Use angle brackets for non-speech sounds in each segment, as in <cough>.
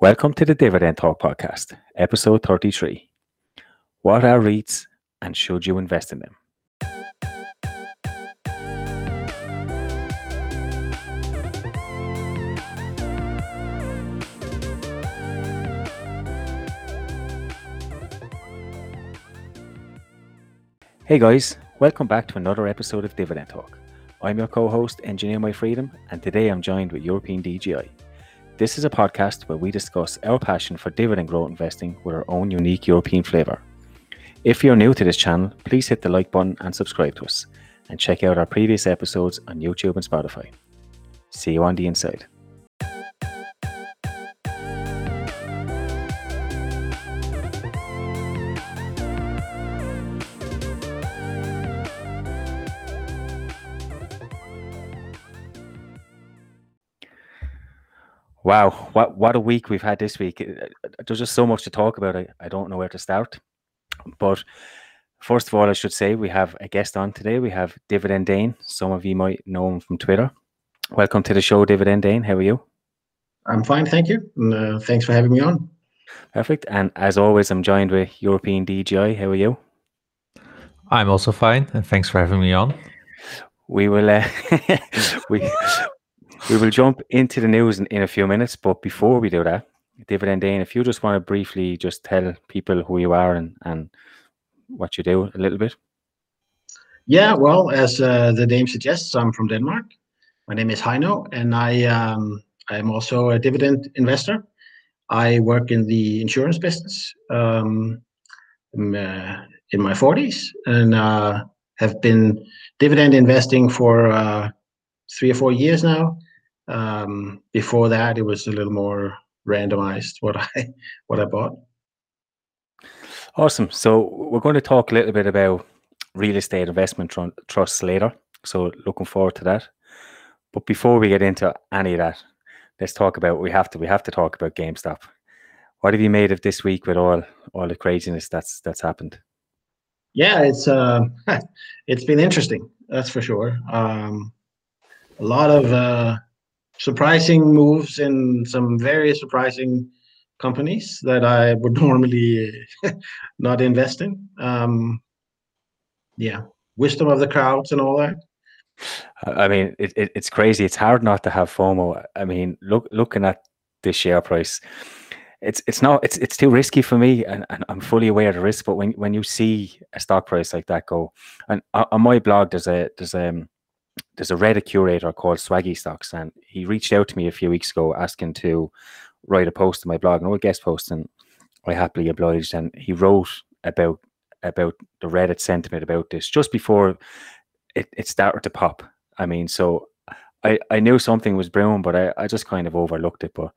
Welcome to the Dividend Talk podcast, episode 33. What are REITs and should you invest in them? Hey guys, welcome back to another episode of Dividend Talk. I'm your co host, Engineer My Freedom, and today I'm joined with European DGI. This is a podcast where we discuss our passion for dividend growth investing with our own unique European flavour. If you're new to this channel, please hit the like button and subscribe to us, and check out our previous episodes on YouTube and Spotify. See you on the inside. Wow, what what a week we've had this week. There's just so much to talk about. I, I don't know where to start. But first of all, I should say we have a guest on today. We have Dividend Dane. Some of you might know him from Twitter. Welcome to the show, Dividend Dane. How are you? I'm fine, thank you. And uh, thanks for having me on. Perfect. And as always, I'm joined with European DGI. How are you? I'm also fine, and thanks for having me on. We will uh, <laughs> we we will jump into the news in, in a few minutes, but before we do that, Dividend Dane, if you just want to briefly just tell people who you are and, and what you do a little bit. Yeah, well, as uh, the name suggests, I'm from Denmark. My name is Heino, and I um, I'm also a dividend investor. I work in the insurance business um, in, uh, in my 40s and uh, have been dividend investing for uh, three or four years now. Um, before that, it was a little more randomized what I what I bought. Awesome. So we're going to talk a little bit about real estate investment tr- trusts later. So looking forward to that. But before we get into any of that, let's talk about we have to we have to talk about GameStop. What have you made of this week with all all the craziness that's that's happened? Yeah, it's uh, <laughs> it's been interesting. That's for sure. Um, a lot of uh, surprising moves in some very surprising companies that I would <laughs> normally <laughs> not invest in. Um, yeah, wisdom of the crowds and all that. I mean, it, it, it's crazy. It's hard not to have FOMO. I mean, look looking at the share price, it's it's not it's it's too risky for me, and, and I'm fully aware of the risk. But when when you see a stock price like that go, and on my blog, there's a there's um there's a Reddit curator called Swaggy Stocks, and he reached out to me a few weeks ago asking to write a post on my blog, an old guest post, and I happily obliged. And he wrote about about the Reddit sentiment about this just before it, it started to pop. I mean, so I, I knew something was brewing, but I, I just kind of overlooked it. But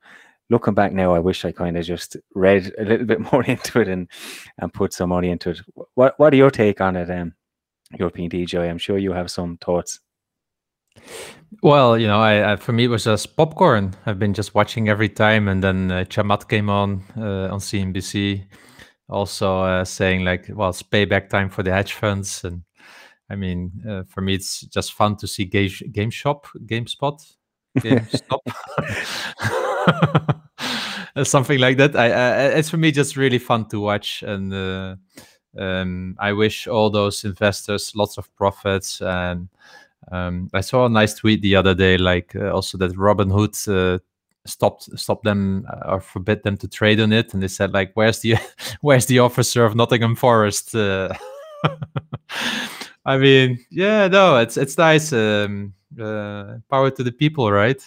looking back now, I wish I kind of just read a little bit <laughs> more into it and and put some money into it. What what are your take on it, um, European DGI? I'm sure you have some thoughts. Well, you know, I, I, for me it was just popcorn. I've been just watching every time, and then uh, Chamath came on uh, on CNBC, also uh, saying like, "Well, it's payback time for the hedge funds." And I mean, uh, for me, it's just fun to see Game, game Shop, GameSpot, GameStop, <laughs> <laughs> something like that. I, I, it's for me just really fun to watch, and uh, um, I wish all those investors lots of profits and um, I saw a nice tweet the other day, like uh, also that Robinhood uh, stopped stopped them uh, or forbid them to trade on it, and they said like, "Where's the <laughs> where's the officer of Nottingham Forest?" Uh, <laughs> I mean, yeah, no, it's it's nice. Um, uh, power to the people, right?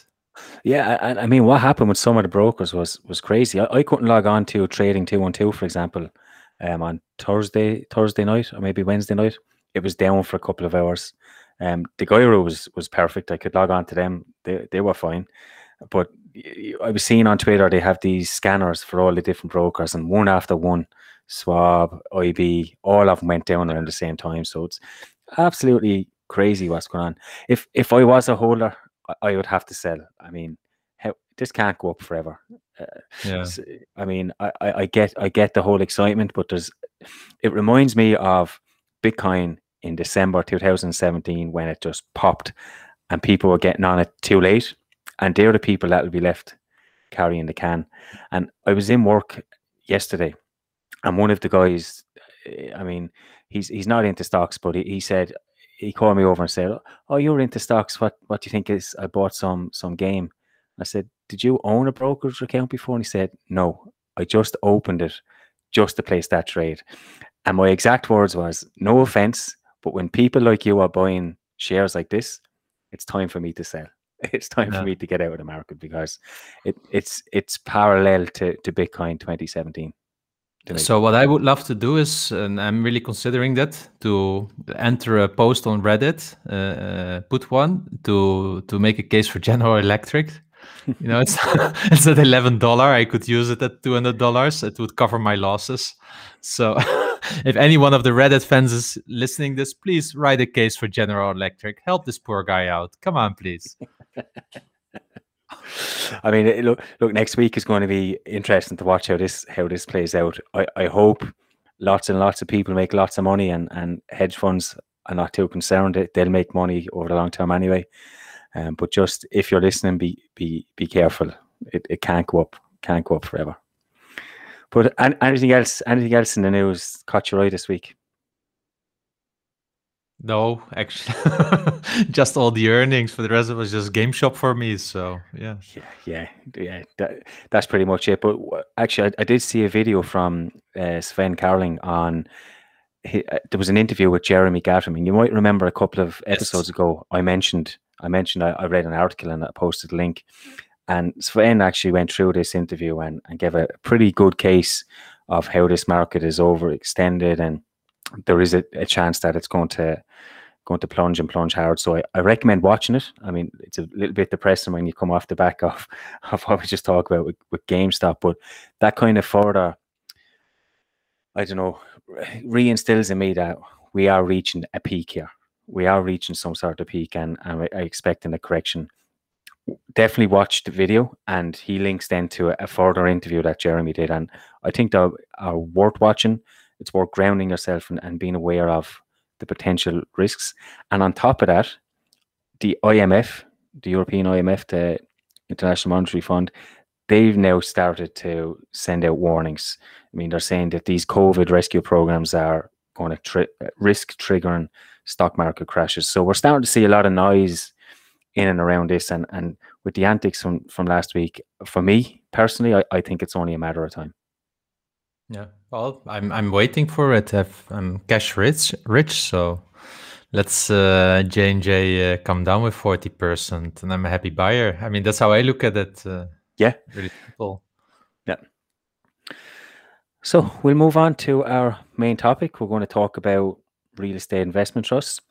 Yeah, I, I, mean, what happened with some of the brokers was was crazy. I, I couldn't log on to trading two one two, for example, um, on Thursday Thursday night or maybe Wednesday night. It was down for a couple of hours. Um, the DEGIRO was was perfect. I could log on to them; they they were fine. But I was seeing on Twitter they have these scanners for all the different brokers, and one after one, Schwab, IB, all of them went down around the same time. So it's absolutely crazy what's going on. If if I was a holder, I would have to sell. I mean, how, this can't go up forever. Uh, yeah. I mean, I, I get I get the whole excitement, but there's it reminds me of Bitcoin in December 2017 when it just popped and people were getting on it too late. And they're the people that will be left carrying the can. And I was in work yesterday, and one of the guys, eh, I mean, he's he's not into stocks, but he, he said he called me over and said, "Oh, you're into stocks. What what do you think is? I bought some some game." I said, "Did you own a brokerage account before?" And he said, "No, I just opened it just to place that trade." And my exact words was, "No offense, but when people like you are buying shares like this, it's time for me to sell. <laughs> It's time yeah. for me to get out of the market because it, it's it's parallel to to Bitcoin 2017." So what I would love to do is, and I'm really considering that, to enter a post on Reddit, uh, uh, put one to to make a case for <laughs> General Electric. You know, it's <laughs> it's at eleven dollar. I could use it at two hundred dollars. It would cover my losses. So, <laughs> if any one of the Reddit fans is listening this, please write a case for General Electric. Help this poor guy out. Come on, please. <laughs> I mean, look, look. Next week is going to be interesting to watch how this how this plays out. I, I hope lots and lots of people make lots of money, and and hedge funds are not too concerned. They'll make money over the long term anyway. Um, but just if you're listening, be be be careful. It, it can't go up. Can't go up forever. But anything else? Anything else in the news caught your eye this week? No, actually, <laughs> just all the earnings. For the rest, of it was just game shop for me. So yeah, yeah, yeah, yeah. That, that's pretty much it. But actually, I, I did see a video from uh, Sven Carlin on. He, uh, there was an interview with Jeremy Grantham. You might remember a couple of episodes yes. ago. I mentioned, I mentioned, I, I, read an article and I posted a link, and Sven actually went through this interview and, and gave a pretty good case of how this market is overextended and there is a, a chance that it's going to going to plunge and plunge hard. So I, I recommend watching it. I mean, it's a little bit depressing when you come off the back of, <laughs> of what we just talked about with, with GameStop, but that kind of further, I don't know, reinstills in me that we are reaching a peak here. We are reaching some sort of peak and, and I, I expecting a correction. Definitely watch the video and he links then to a, a further interview that Jeremy did. And I think they are worth watching it's worth grounding yourself and, and being aware of the potential risks. And on top of that, the IMF, the European IMF, the International Monetary Fund, they've now started to send out warnings. I mean, they're saying that these COVID rescue programs are going to tri- risk triggering stock market crashes. So we're starting to see a lot of noise in and around this. And, and with the antics from, from last week, for me personally, I, I think it's only a matter of time. Yeah. Well, I'm I'm waiting for it. I'm cash rich, rich. So let's uh, J and J uh, come down with forty percent, and I'm a happy buyer. I mean, that's how I look at it. Uh, yeah. Really simple. Yeah. So we'll move on to our main topic. We're going to talk about real estate investment trusts.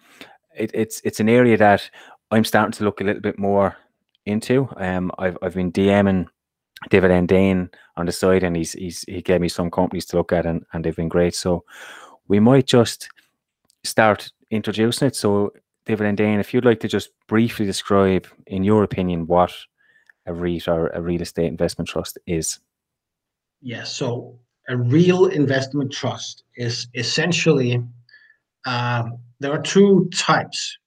It, it's it's an area that I'm starting to look a little bit more into. Um, I've I've been DMing Dividend Dane on the side, and he's he's he gave me some companies to look at, and, and they've been great. So we might just start introducing it. So Dividend Dane, if you'd like to just briefly describe, in your opinion, what a REIT or a real estate investment trust is. Yes. So a real investment trust is essentially uh, there are two types.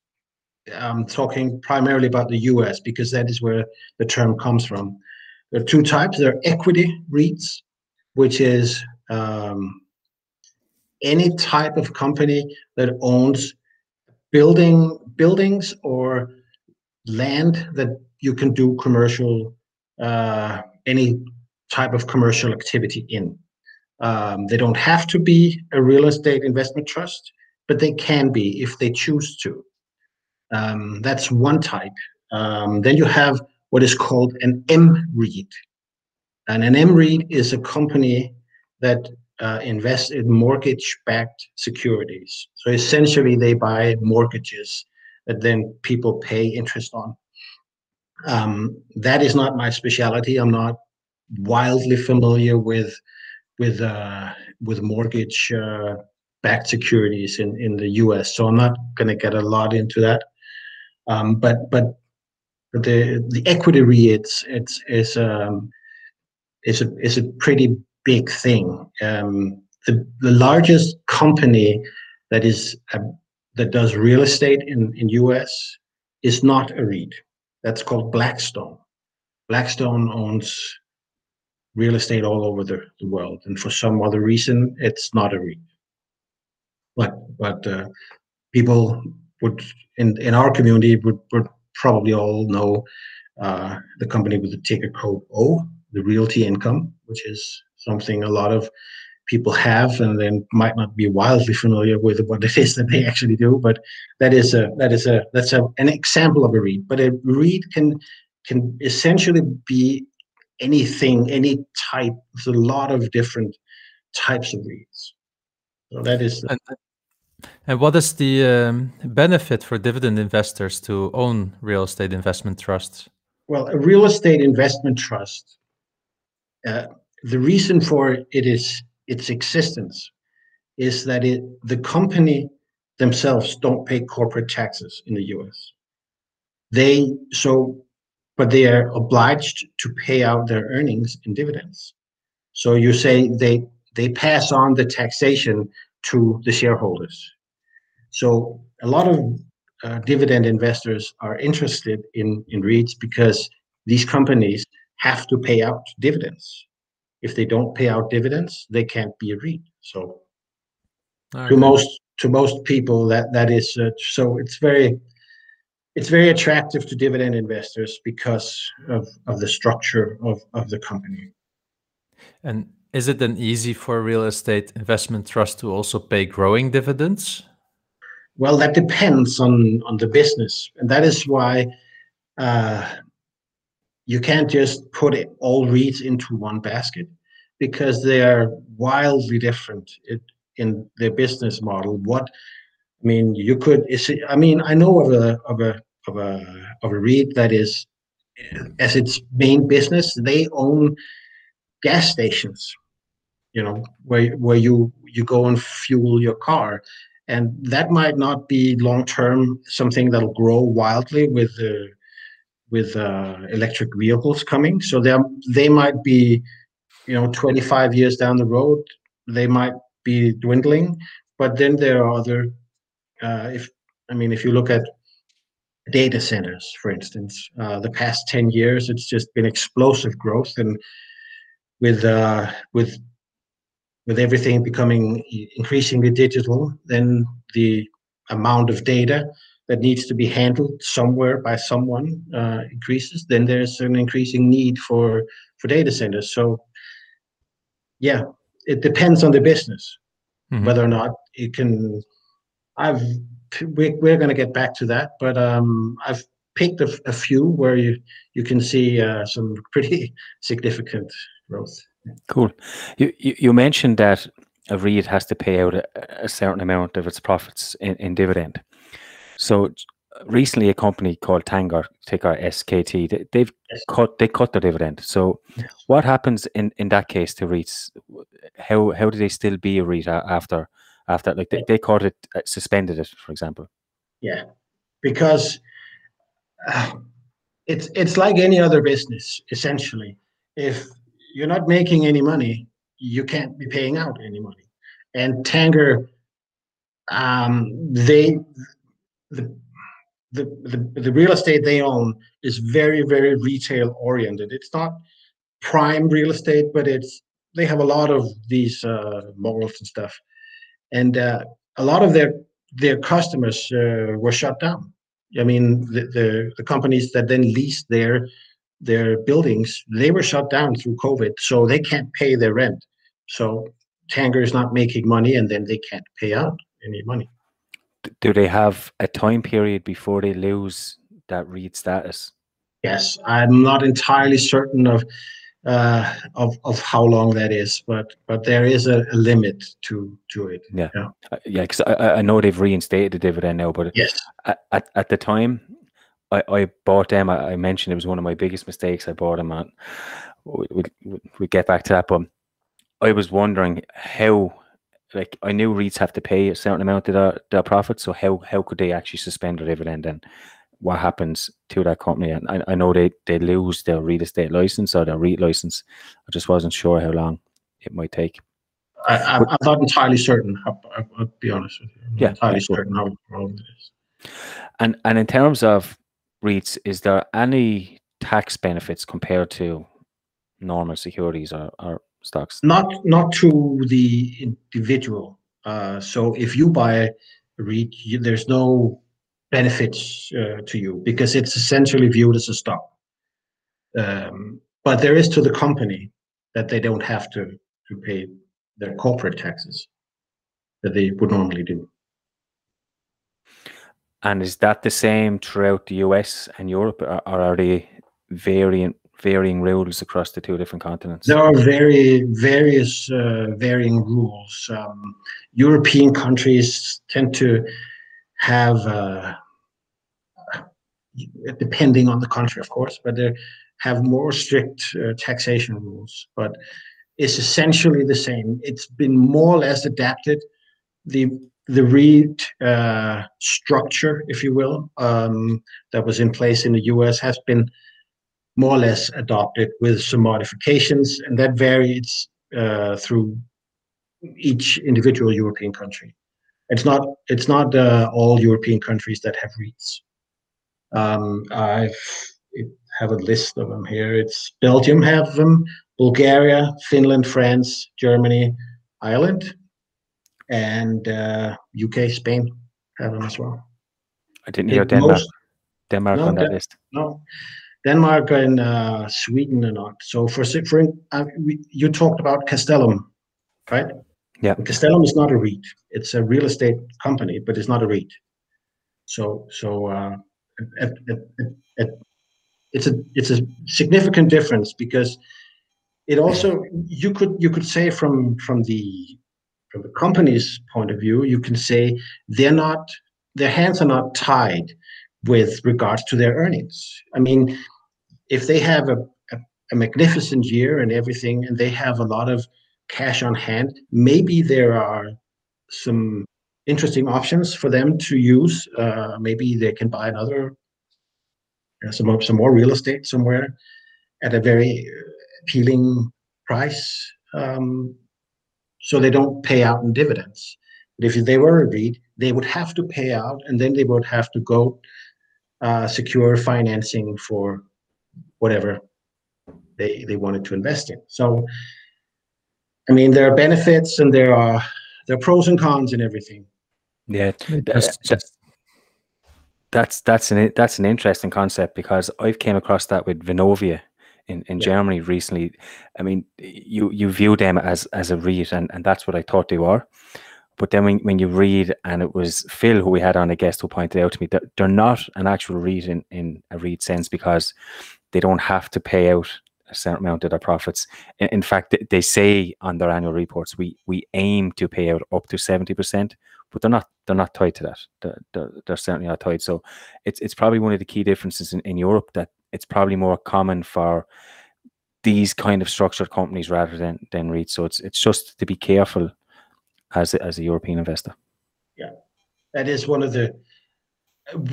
I'm talking primarily about the US because that is where the term comes from. There are two types. There are equity REITs, which is um, any type of company that owns building buildings or land that you can do commercial uh, any type of commercial activity in. Um, they don't have to be a real estate investment trust, but they can be if they choose to. Um, that's one type. Um, then you have what is called an M-REIT. And an M-REIT is a company that uh, invests in mortgage-backed securities. So essentially, they buy mortgages that then people pay interest on. Um, that is not my specialty. I'm not wildly familiar with with uh, with mortgage uh, backed securities in, in the U.S. So I'm not going to get a lot into that. Um, but but the the equity REITs it's is um is a is a pretty big thing. Um, the the largest company that is uh, that does real estate in in US is not a REIT. That's called Blackstone. Blackstone owns real estate all over the, the world, and for some other reason, it's not a REIT. But but uh, people would in in our community would, would probably all know uh, the company with the ticker code O, the Realty Income, which is something a lot of people have and then might not be wildly familiar with what it is that they actually do but that is a that is a that's a, an example of a REIT but a REIT can can essentially be anything any type there's a lot of different types of REITs so that is and, and what is the um, benefit for dividend investors to own real estate investment trusts well a real estate investment trust uh, the reason for it is its existence is that it the company themselves don't pay corporate taxes in the US. They so but they are obliged to pay out their earnings in dividends. So you say they they pass on the taxation to the shareholders. So a lot of uh, dividend investors are interested in in REITs because these companies have to pay out dividends if they don't pay out dividends, they can't be a REIT. So to most to most people, that that is uh, so it's very it's very attractive to dividend investors because of, of the structure of, of the company. And is it then easy for a real estate investment trust to also pay growing dividends? Well, that depends on on the business, and that is why uh, you can't just put it, all REITs into one basket because they are wildly different in their business model. What I mean, you could. I mean, I know of a of a of a of a REIT that is as its main business. They own gas stations. You know, where where you you go and fuel your car, and that might not be long term something that'll grow wildly with the with uh, electric vehicles coming. So they they might be, you know, 25 years down the road, they might be dwindling. But then there are other, uh, if I mean, if you look at data centers, for instance, uh, the past 10 years, it's just been explosive growth, and with uh, with with everything becoming increasingly digital, then the amount of data that needs to be handled somewhere by someone uh, increases, then there's an increasing need for for data centers. So, yeah, it depends on the business mm-hmm. whether or not it can. I've we, we're going to get back to that, but um, I've picked a, a, few where you you can see uh, some pretty <laughs> significant growth. Cool. You you, you mentioned that a REIT has to pay out a, a certain amount of its profits in, in dividend. So recently, a company called Tanger, ticker SKT, they, have cut they cut their dividend. So, what happens in, in that case to REITs? How how do they still be a REIT after after like they, they caught it uh, suspended it, for example? Yeah, because uh, it's it's like any other business essentially. If you're not making any money, you can't be paying out any money. And Tanger, um, they the, the, the, the real estate they own is very, very retail oriented. It's not prime real estate, but it's they have a lot of these uh, malls and stuff, and uh, a lot of their their customers uh, were shut down. I mean, the, the, the companies that then leased their their buildings they were shut down through COVID, so they can't pay their rent. So Tanger is not making money, and then they can't pay out any money do they have a time period before they lose that REIT status? Yes, I'm not entirely certain of uh, of of how long that is, but but there is a, a limit to to it. Yeah, yeah, yeah. Because uh, I, I know they've reinstated the dividend now, but yes, at, at, at the time I, I bought them, I, I, mentioned it was one of my biggest mistakes. I bought them, and we, we, we get back to that, but I was wondering how like I knew REITs have to pay a certain amount of their, their profits. So how how could they actually suspend their dividend and what happens to that company? And I, I know they, they lose their real estate license or their REIT license. I just wasn't sure how long it might take. I, am not entirely certain. I'll, I'll, be honest with you. I'm yeah, entirely certain how long it is. And and in terms of REITs, is there any tax benefits compared to normal securities or, or stocks? Not not to the individual. Uh, so if you buy a REIT, you, there's no benefits uh, to you because it's essentially viewed as a stock. Um, but there is to the company that they don't have to to pay their corporate taxes that they would normally do. And is that the same throughout the US and Europe, or, are they varying varying rules across the two different continents? There are very various uh, varying rules. Um, European countries tend to have, uh, depending on the country, of course, but they have more strict uh, taxation rules. But it's essentially the same. It's been more or less adapted. The the REIT uh, structure, if you will, um, that was in place in the US has been more or less adopted with some modifications, and that varies uh, through each individual European country. It's not it's not uh, all European countries that have REITs. Um, I have a list of them here. It's Belgium have them, Bulgaria, Finland, France, Germany, Ireland, and uh, UK, Spain have them as well. I didn't hear Denmark. Most, Denmark no, on that list. No, Denmark and uh, Sweden are not. So for for uh, we, you talked about Castellum, right? Yeah. Castellum is not a REIT. It's a real estate company, but it's not a REIT. So so uh, at, at, at, it's a it's a significant difference because it also you could you could say from from the from the company's point of view you can say they're not their hands are not tied with regards to their earnings. I mean, if they have a, a, a, magnificent year and everything, and they have a lot of cash on hand, maybe there are some interesting options for them to use. Uh, maybe they can buy another, some some more real estate somewhere at a very appealing price, um, so they don't pay out in dividends. But if they were a REIT, they would have to pay out, and then they would have to go uh, secure financing for whatever they they wanted to invest in. So, I mean, there are benefits and there are there are pros and cons and everything. Yeah, that's that's that's an that's an interesting concept because I've came across that with Vonovia in, in yeah. Germany recently. I mean, you you view them as as a REIT, and, and that's what I thought they were. But then when, when you read, and it was Phil who we had on a guest who pointed out to me that they're not an actual REIT in, in a REIT sense because they don't have to pay out a certain amount of their profits. In, in fact, they say on their annual reports, we we aim to pay out up to seventy percent, but they're not they're not tied to that. They're, they're, they're, certainly not tied. So it's it's probably one of the key differences in, in Europe that it's probably more common for these kind of structured companies rather than than REITs. So it's it's just to be careful as a, as a European investor. Yeah, that is one of the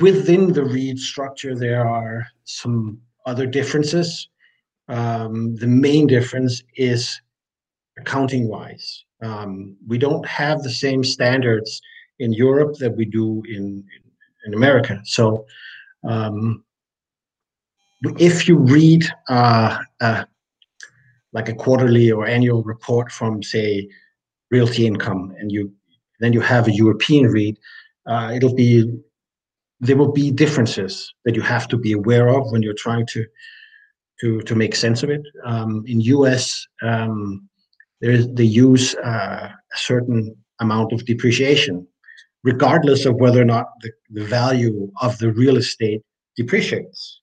within the REIT structure. There are some other differences. Um, the main difference is accounting wise. Um, we don't have the same standards in Europe that we do in in, in America. So. Um, if you REIT uh, uh, like a quarterly or annual report from, say, realty income and you then you have a European read uh, it'll be there will be differences that you have to be aware of when you're trying to to to make sense of it. Um, in US, um, there is they use uh, a certain amount of depreciation, regardless of whether or not the, the value of the real estate depreciates,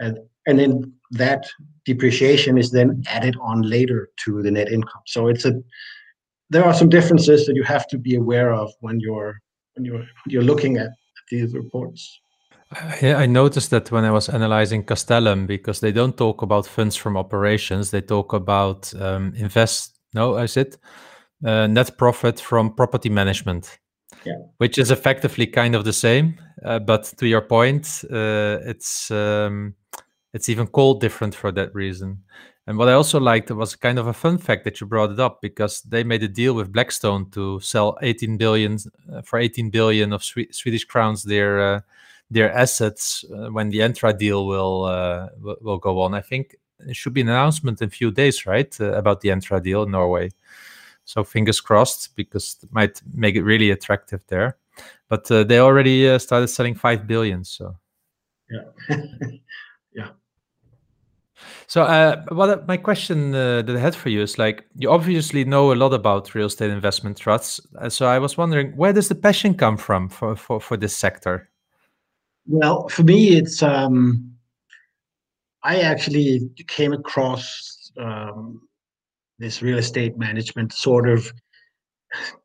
and then that depreciation is then added on later to the net income. So it's a there are some differences that you have to be aware of when you're when you're you're looking at these reports. Yeah, I noticed that when I was analyzing Castellum, because they don't talk about funds from operations, they talk about um, invest. No, is it uh, net profit from property management? Yeah. Which is effectively kind of the same, uh, but to your point, uh, it's um, it's even called different for that reason. And what I also liked was kind of a fun fact that you brought it up because they made a deal with Blackstone to sell 18 billion uh, for 18 billion of Swe- Swedish crowns their uh, their assets uh, when the Entra deal will, uh, will, will go on. I think it should be an announcement in a few days, right, about the Entra deal in Norway. So fingers crossed, because it might make it really attractive there. But uh, they already uh, started selling five billion. So yeah, <laughs> yeah. So, uh, what my question uh, that I had for you is like, you obviously know a lot about real estate investment trusts. Uh, so, I was wondering, where does the passion come from for for, for this sector? Well, for me, it's um, I actually came across um, this real estate management sort of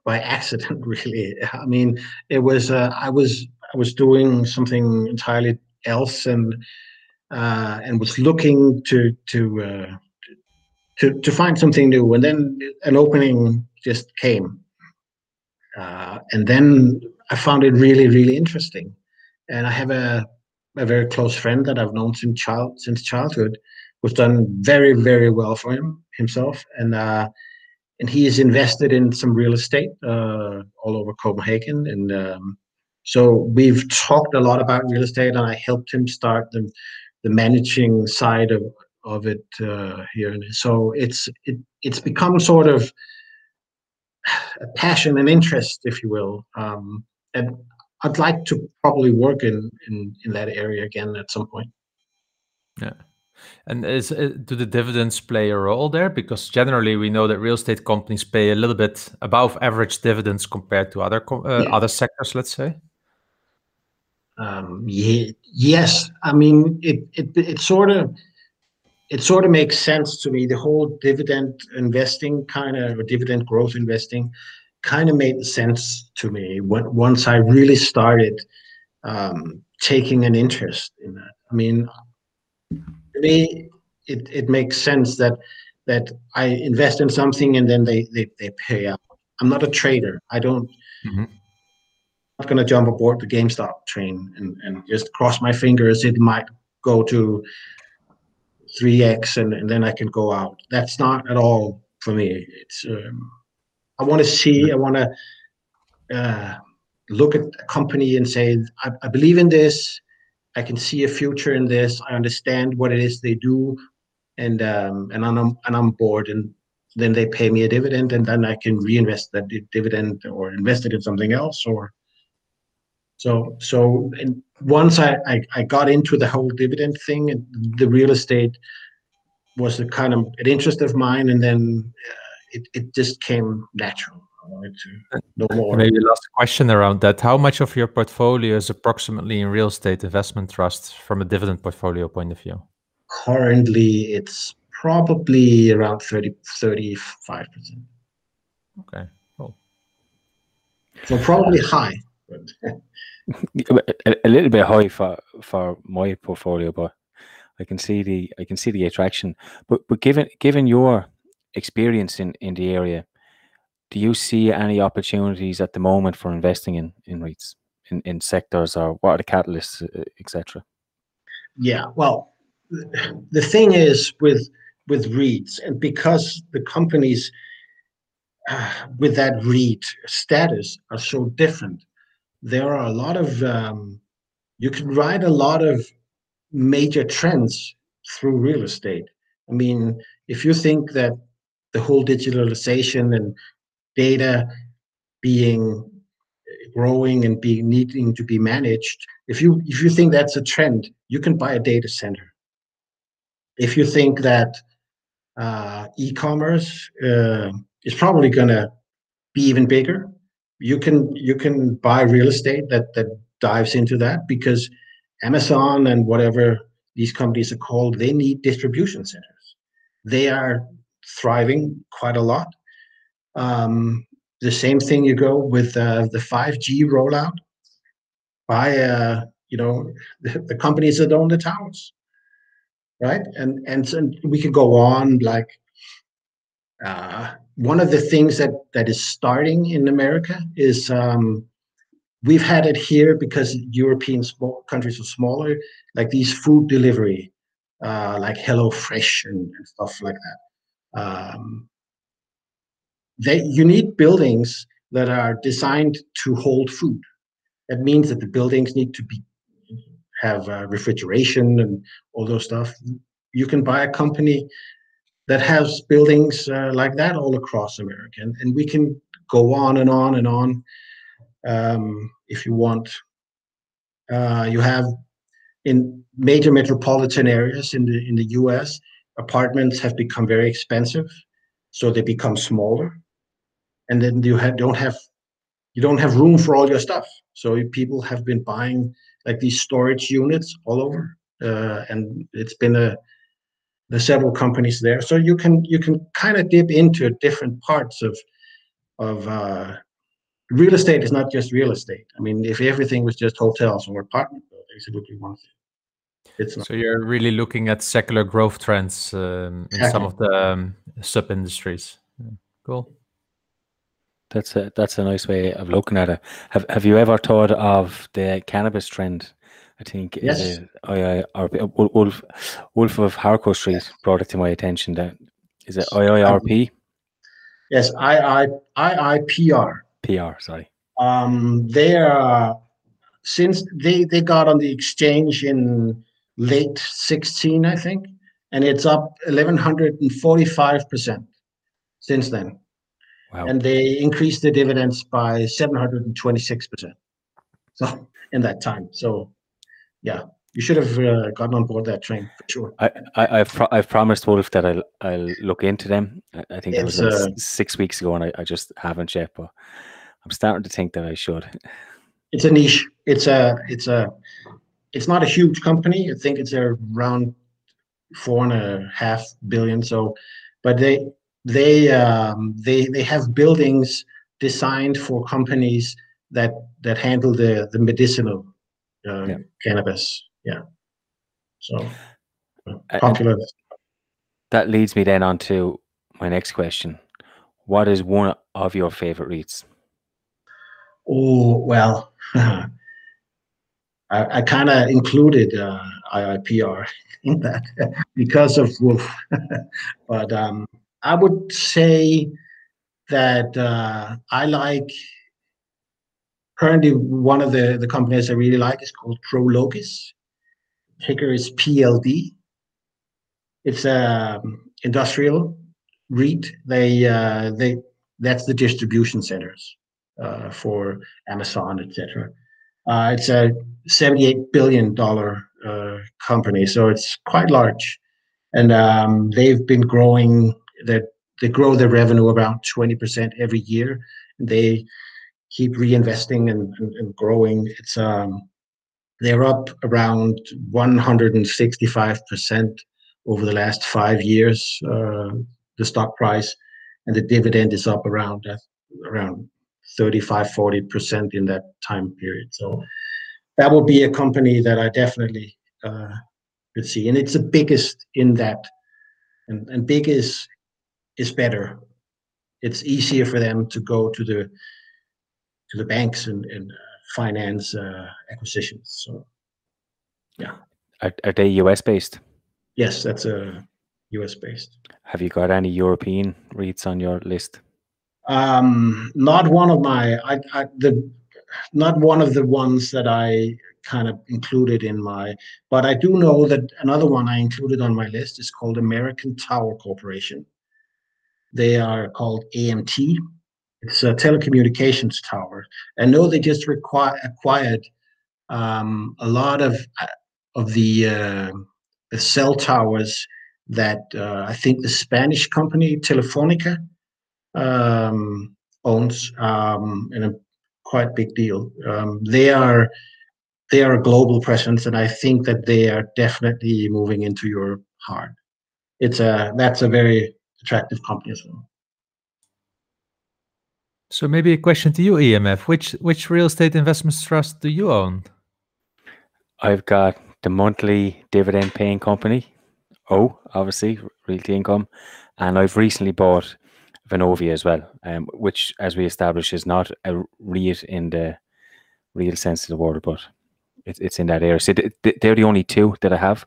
by accident, <laughs> really. I mean, it was uh, I was I was doing something entirely else and uh, and was looking to to, uh, to to find something new, and then an opening just came, uh, and then I found it really really interesting, and I have a a very close friend that I've known since child since childhood, who's done very very well for him himself, and uh, and he is invested in some real estate uh, all over Copenhagen, and um, so we've talked a lot about real estate, and I helped him start the the managing side of of it uh, here. And so it's it it's become sort of a passion and interest, if you will. Um, and I'd like to probably work in, in in that area again at some point. Yeah. And is uh, do the dividends play a role there? Because generally we know that real estate companies pay a little bit above average dividends compared to other uh, yeah. other sectors, let's say. Um, yeah, yes, I mean it, it. It sort of it sort of makes sense to me. The whole dividend investing kind of or dividend growth investing kind of made sense to me when, once I really started um, taking an interest in that. I mean, to me, it, it makes sense that that I invest in something and then they they, they pay out. I'm not a trader. I don't. Mm-hmm not going to jump aboard the GameStop train and, and just cross my fingers. It might go to 3x and, and then I can go out. That's not at all for me. It's um, I want to see. I want to uh, look at a company and say, I, I believe in this. I can see a future in this. I understand what it is they do, and um, and I'm and I'm bored. And then they pay me a dividend, and then I can reinvest that dividend or invest it in something else, or so so and once I, I, I got into the whole dividend thing, the real estate was a kind of an interest of mine, and then uh, it it just came natural. To know more. Maybe last question around that: How much of your portfolio is approximately in real estate investment trusts from a dividend portfolio point of view? Currently, it's probably around 30 35 percent. Okay, cool. So probably high, but. <laughs> a, a, little bit high for for my portfolio, but I can see the I can see the attraction. But but given given your experience in in the area, do you see any opportunities at the moment for investing in in REITs in in sectors or what are the catalysts, etc. Yeah, well, the thing is with with REITs, and because the companies uh, with that REIT status are so different, there are a lot of um, you can ride a lot of major trends through real estate. I mean, if you think that the whole digitalization and data being growing and being needing to be managed, if you if you think that's a trend, you can buy a data center. If you think that uh, e-commerce uh, is probably going to be even bigger, you can you can buy real estate that that dives into that because Amazon and whatever these companies are called, they need distribution centers. They are thriving quite a lot. Um, the same thing you go with uh, the 5G rollout by uh, you know the, the, companies that own the towers, right? And and, and we could go on like uh, one of the things that that is starting in America is um, we've had it here because European small countries are smaller, like these food delivery, uh, like HelloFresh and, and stuff like that. Um, they you need buildings that are designed to hold food. That means that the buildings need to be have uh, refrigeration and all those stuff. you can buy a company that has buildings uh, like that all across America, and, and we can go on and on and on um, if you want. Uh, you have in major metropolitan areas in the in the U.S. apartments have become very expensive, so they become smaller, and then you have, don't have you don't have room for all your stuff. So people have been buying like these storage units all over, uh, and it's been a there's several companies there. So you can you can kind of dip into different parts of of uh, real estate is not just real estate. I mean, if everything was just hotels or apartment buildings, it would be one thing. It's not. So you're really looking at secular growth trends um, in some of the um, sub industries. Yeah. Cool. That's a that's a nice way of looking at it. Have Have you ever thought of the cannabis trend? I think yes. I, I, Wolf Wolf of Harcourt Street yes. brought it to my attention. That is it IIRP. Yes, I I IIPR. PR, sorry. Um, they are since they they got on the exchange in late 16, I think, and it's up 1145 percent since then. Wow. And they increased the dividends by 726 percent. So <laughs> in that time, so yeah, you should have uh, gotten on board that train for sure. I, I have pro- I've promised Wolf that I'll I'll look into them. I, I think it was uh, six weeks ago, and I, I just haven't yet. But I'm starting to think that I should. <laughs> It's a niche. It's a it's a it's not a huge company. I think it's around four and a half billion. So, but they they um, they they have buildings designed for companies that that handle the the medicinal uh, yeah. cannabis. Yeah. So popular. That leads me then on to my next question. What is one of your favorite REITs? Oh well, <laughs> I, I kind of included uh, IIPR <laughs> in that because of Wolf, <laughs> but um, I would say that uh, I like currently one of the the companies I really like is called Prologis. Ticker is PLD. It's a um, industrial REIT. They uh, they that's the distribution centers uh, for Amazon, etc. Uh, it's a 78 billion dollar uh, company, so it's quite large, and um, they've been growing. That they grow their revenue about 20 percent every year. They keep reinvesting and, and, and growing. It's um, they're up around 165 percent over the last five years. Uh, the stock price and the dividend is up around uh, around 35, 40% in that time period. So that would be a company that I definitely uh, could see. And it's the biggest in that. And, and is better. It's easier for them to go to the to the banks and, and uh, finance uh, acquisitions. So, yeah. Are, are they US based? Yes, that's a US based. Have you got any European REITs on your list? Um, not one of my I, I, the not one of the ones that I kind of included in my, but I do know that another one I included on my list is called American Tower Corporation. They are called AMT. It's a telecommunications tower. I know they just require, acquired um, a lot of of the, uh, the cell towers that uh, I think the Spanish company Telefonica um, owns um, in a quite big deal. Um, they are they are a global presence, and I think that they are definitely moving into Europe hard. It's a that's a very attractive company as well. So maybe a question to you, EMF. Which which real estate investment trust do you own? I've got the monthly dividend paying company. Oh, obviously, realty income. And I've recently bought Vonovia as well, um, which, as we established, is not a REIT in the real sense of the word, but it's it's in that area. So they're the only two that I have.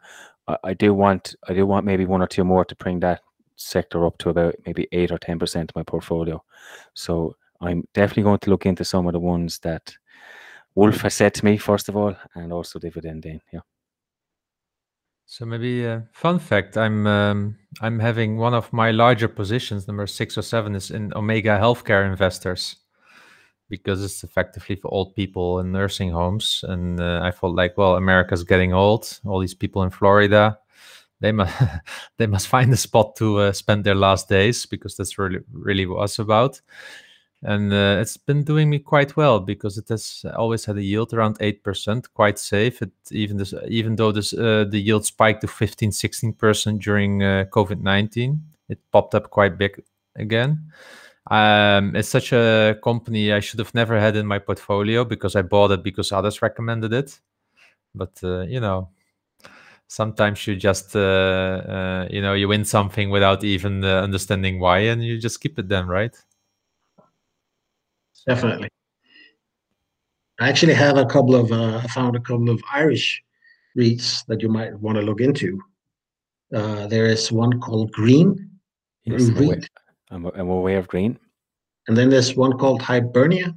I, I do want I do want maybe one or two more to bring that sector up to about maybe eight or ten percent of my portfolio. So I'm definitely going to look into some of the ones that Wolf has said to me first of all, and also Dividend in. Yeah. So maybe a fun fact: I'm um, I'm having one of my larger positions, number six or seven, is in Omega Healthcare Investors, because it's effectively for old people in nursing homes. And uh, I felt like, well, America's getting old. All these people in Florida, they must <laughs> they must find a spot to uh, spend their last days because that's really really what it's about. And uh, it's been doing me quite well because it has always had a yield around 8% quite safe. It even this even though this uh, the yield spiked to 15 16% during uh, covid-19 it popped up quite big again. Um, it's such a company i should have never had in my portfolio because i bought it because others recommended it. But uh, you know sometimes you just uh, uh, you know you win something without even understanding why and you just keep it then right definitely. I actually have a couple of, uh, I found a couple of Irish REITs that you might want to look into. Uh, there is one called Green. Yes, I'm aware, I'm, I'm aware of Green. And then there's one called Hibernia.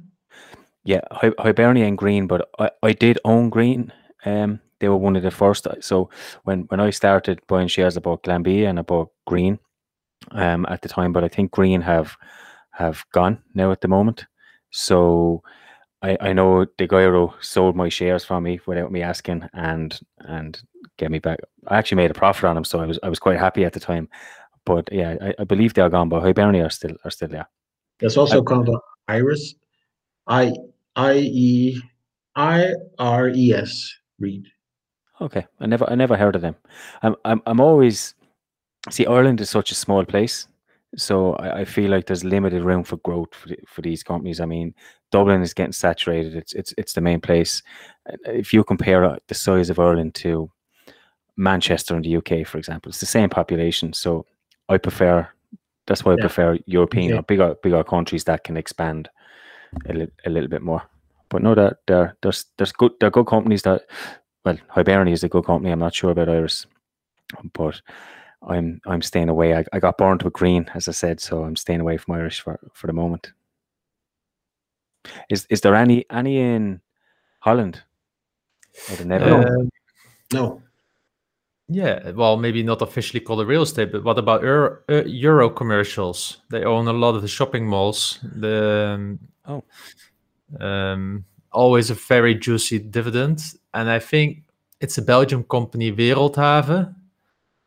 Yeah, Hi- Hibernia and Green, but I, I did own Green. Um, they were one of the first. So when, when I started buying shares, I bought Glanbia and I bought Green um, at the time, but I think Green have have gone now at the moment. So I, I know the guy sold my shares from me without me asking and and get me back. I actually made a profit on them, so I was I was quite happy at the time. But yeah, I, I believe they're gone, but Hibernia are still are still there. There's also I, called Iris, I I E I R E S REIT. Okay, I never I never heard of them. I'm I'm I'm always see Ireland is such a small place so I, I feel like there's limited room for growth for, the, for these companies. I mean, Dublin is getting saturated. It's it's it's the main place. If you compare uh, the size of Ireland to Manchester in the UK, for example, it's the same population. So I prefer. That's why I yeah. prefer European okay. or bigger bigger countries that can expand a, li- a little bit more. But no, that there there's there's good there are good companies that. Well, Hibernia is a good company. I'm not sure about Iris, but I'm I'm staying away. I, I got burned with green, as I said, so I'm staying away from Irish for, for the moment. Is is there any any in Holland or the Netherlands? Um, no. Yeah, well, maybe not officially called a real estate, but what about Euro, uh, Eurocommercials? They own a lot of the shopping malls. The um, oh, um, always a very juicy dividend, and I think it's a Belgian company, Wereldhave,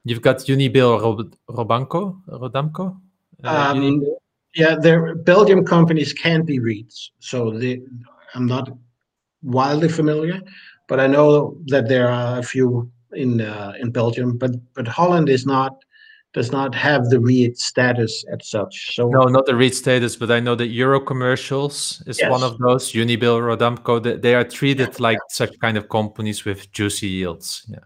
You've got Unibail Robanco, Rodamco. Uh, um, yeah, their Belgium companies can be REITs, so they, I'm not wildly familiar, but I know that there are a few in uh, in Belgium. But but Holland is not does not have the REIT status as such. So no, not the REIT status, but I know that Eurocommercials is yes. one of those. Unibail, Rodamco, they, they are treated yeah. like such kind of companies with juicy yields. Yeah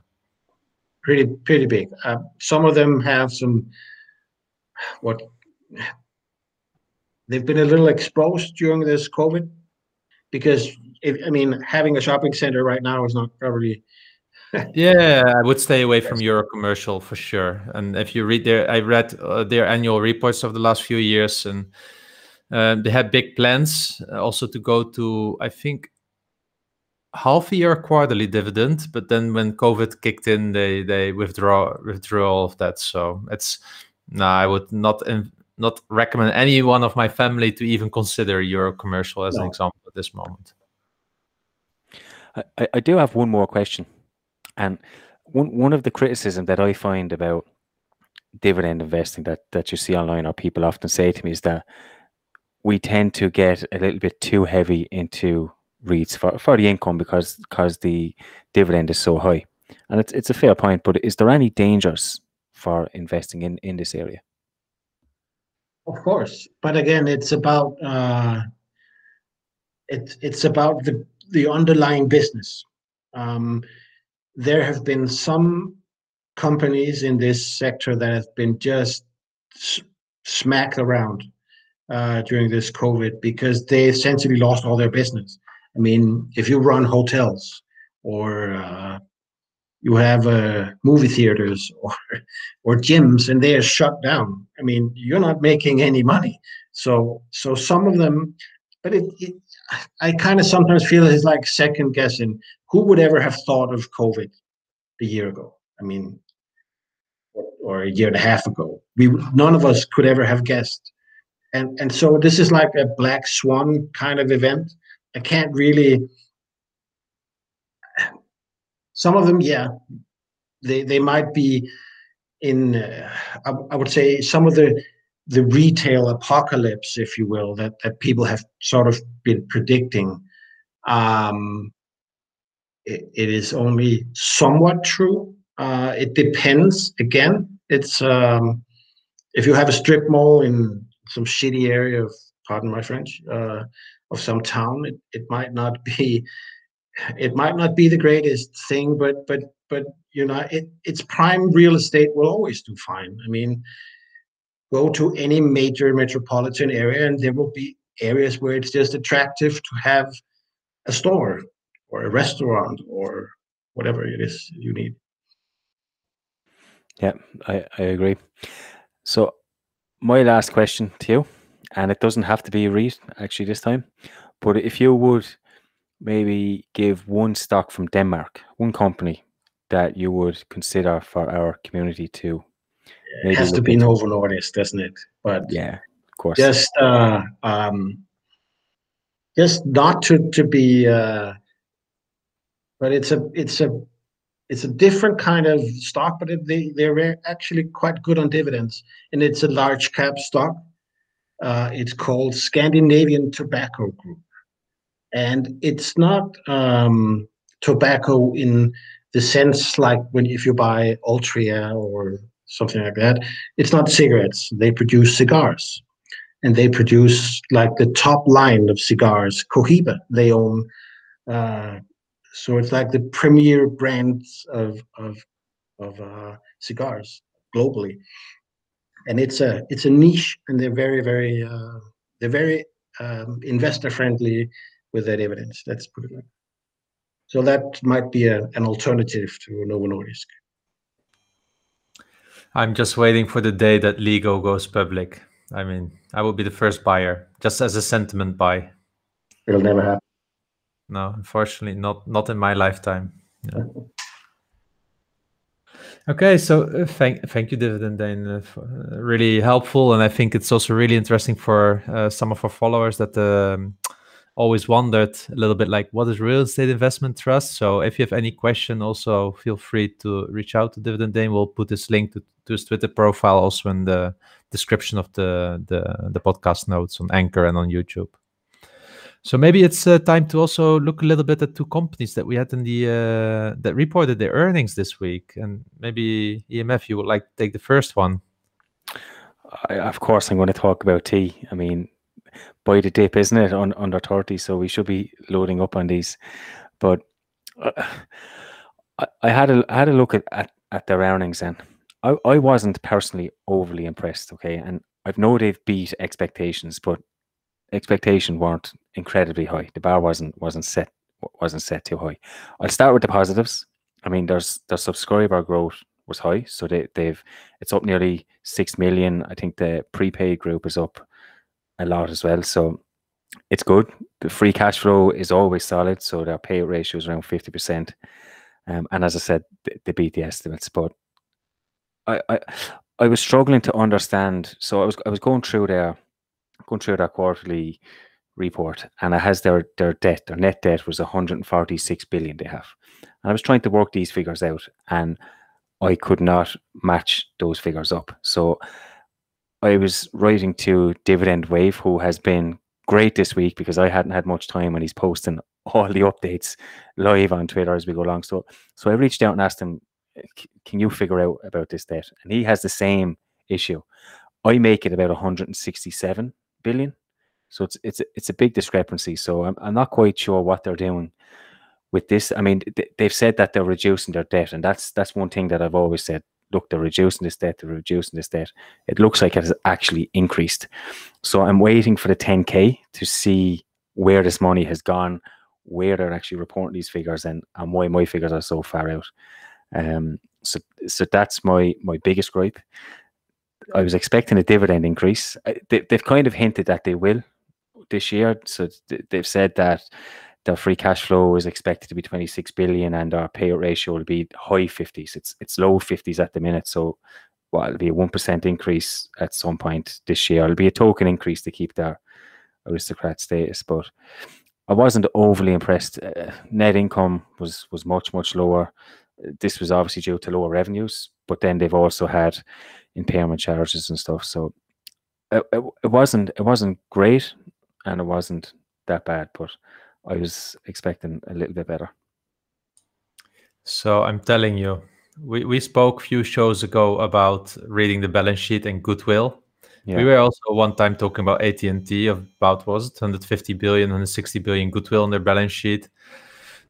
pretty pretty big. Uh, some of them have some what they've been a little exposed during this COVID because if, I mean having a shopping center right now is not probably. Yeah, I would stay away from Eurocommercial for sure. And if you read their, I read uh, their annual reports of the last few years, and uh, they had big plans uh, also to go to I think half a year quarterly dividend, but then when COVID kicked in, they they withdraw withdrew all of that. So it's no, I would not not recommend any one of my family to even consider Eurocommercial as no. an example at this moment. I, I do have one more question, and one one of the criticism that I find about dividend investing that that you see online or people often say to me is that we tend to get a little bit too heavy into REITs for, for the income because because the dividend is so high. And it's it's a fair point, but is there any dangers for investing in, in this area? Of course, but again, it's about uh, it's it's about the the underlying business. Um, there have been some companies in this sector that have been just smacked around uh, during this COVID because they essentially lost all their business. I mean, if you run hotels or uh, you have uh, movie theaters <laughs> or or gyms and they are shut down, I mean, you're not making any money. So so some of them, but it, it I kind of sometimes feel it's like second guessing. Who would ever have thought of COVID a year ago? I mean, or, a year and a half ago. We none of us could ever have guessed. And and so this is like a black swan kind of event. I can't really. Some of them, yeah, they they might be in. Uh, I, I would say some of the the retail apocalypse, if you will, that that people have sort of been predicting. Um, it, it is only somewhat true. Uh, it depends. Again, it's um, if you have a strip mall in some shitty area of, pardon my French, uh, of some town, it, it might not be, it might not be the greatest thing, but but but you know, it, it's prime real estate will always do fine. I mean, go to any major metropolitan area, and there will be areas where it's just attractive to have a store or a restaurant or whatever it is you need. Yeah, I, I agree. So my last question to you, and it doesn't have to be a REIT actually this time, but if you would maybe give one stock from Denmark, one company that you would consider for our community to it has to be Novo Nordisk, doesn't it? But yeah, of course. Just uh, um, just not to to be, uh, but it's a it's a it's a different kind of stock, but it, they they're actually quite good on dividends, and it's a large cap stock. Uh, it's called Scandinavian Tobacco Group, and it's not um, tobacco in the sense like when if you buy Altria or something like that. It's not cigarettes. They produce cigars, and they produce like the top line of cigars. Cohiba they own. Uh, so it's like the premier brands of of of uh, cigars globally, and it's a it's a niche, and they're very very uh, they're very um, investor friendly with that evidence. Let's put it like. So that might be a, an alternative to Novo Nordisk. I'm just waiting for the day that Lego goes public. I mean, I will be the first buyer, just as a sentiment buy. It'll never happen. No, unfortunately, not not in my lifetime. Yeah. <laughs> okay, so uh, thank thank you, Dividend Dane. Uh, uh, really helpful, and I think it's also really interesting for uh, some of our followers that um, always wondered a little bit like what is real estate investment trust. So if you have any question, also feel free to reach out to Dividend Dane. We'll put this link to, to his Twitter profile also in the description of the the, the podcast notes on Anchor and on YouTube. So maybe it's uh, time to also look a little bit at two companies that we had in the uh, that reported their earnings this week, and maybe EMF, you would like to take the first one. I, of course, I'm going to talk about tea. I mean, by the dip, isn't it? On under thirty, so we should be loading up on these. But uh, I, I, had a I had a look at, at, at their earnings, and I, I wasn't personally overly impressed. Okay, and I've know they've beat expectations, but expectation weren't incredibly high. The bar wasn't wasn't set wasn't set too high. I'll start with the positives. I mean, there's their subscriber growth was high, so they they've it's up nearly six million. I think the prepaid group is up a lot as well, so it's good. The free cash flow is always solid, so their payout ratio is around fifty percent. Um, and as I said, they, they beat the estimates, but I, I I was struggling to understand. So I was I was going through their going through their quarterly report and it has their their debt their net debt was 146 billion they have and i was trying to work these figures out and i could not match those figures up so i was writing to dividend wave who has been great this week because i hadn't had much time and he's posting all the updates live on twitter as we go along so so i reached out and asked him can you figure out about this debt and he has the same issue i make it about 167 billion so it's it's it's a big discrepancy. So I'm I'm not quite sure what they're doing with this. I mean, they've said that they're reducing their debt, and that's that's one thing that I've always said. Look, they're reducing this debt. They're reducing this debt. It looks like it has actually increased. So I'm waiting for the 10k to see where this money has gone, where they're actually reporting these figures, and and why my figures are so far out. Um, so so that's my my biggest gripe. I was expecting a dividend increase. They, they've kind of hinted that they will this year. So they've said that the free cash flow is expected to be 26 billion and our payout ratio will be high 50s. It's it's low 50s at the minute. So well, it'll be a 1% increase at some point this year. It'll be a token increase to keep their aristocrat status. But I wasn't overly impressed. Uh, net income was was much, much lower. This was obviously due to lower revenues, but then they've also had impairment charges and stuff. So it, it, it wasn't it wasn't great and it wasn't that bad, but I was expecting a little bit better. So I'm telling you, we, we spoke a few shows ago about reading the balance sheet and goodwill. Yeah. We were also one time talking about AT&T about was it 150 billion, 160 billion goodwill on their balance sheet.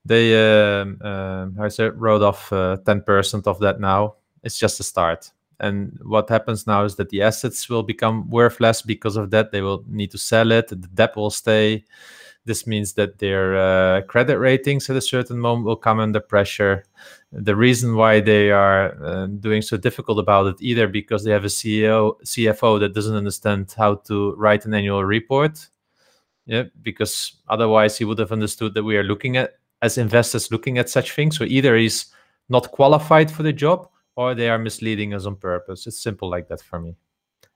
They um, uh, I said wrote off uh, 10% of that now. It's just a start. And what happens now is that the assets will become worth less because of that. They will need to sell it. The debt will stay. This means that their uh, credit ratings at a certain moment will come under pressure. The reason why they are uh, doing so difficult about it either because they have a CEO, CFO that doesn't understand how to write an annual report. Yeah, because otherwise he would have understood that we are looking at as investors looking at such things. So either he's not qualified for the job or they are misleading us on purpose. It's simple like that for me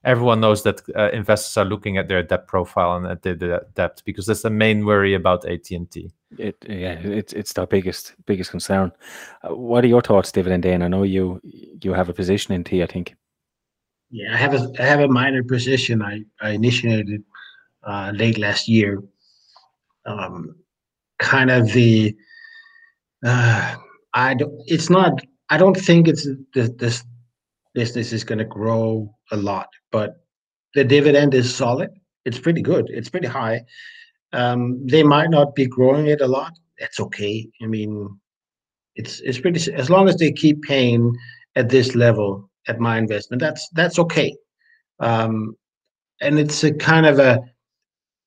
everyone knows that uh, investors are looking at their debt profile and at the debt because that's the main worry about AT&T. It yeah, it's it's the biggest biggest concern. Uh, what are your thoughts, Dividend Dane? I know you you have a position in T. I think. Yeah, I have a I have a minor position. I I initiated uh, late last year. Um, kind of the uh, I don't. It's not. I don't think it's this this business is going to grow a lot but the dividend is solid. It's pretty good. It's pretty high. Um, they might not be growing it a lot. That's okay. I mean, it's it's pretty as long as they keep paying at this level at my investment. That's that's okay. Um, and it's a kind of a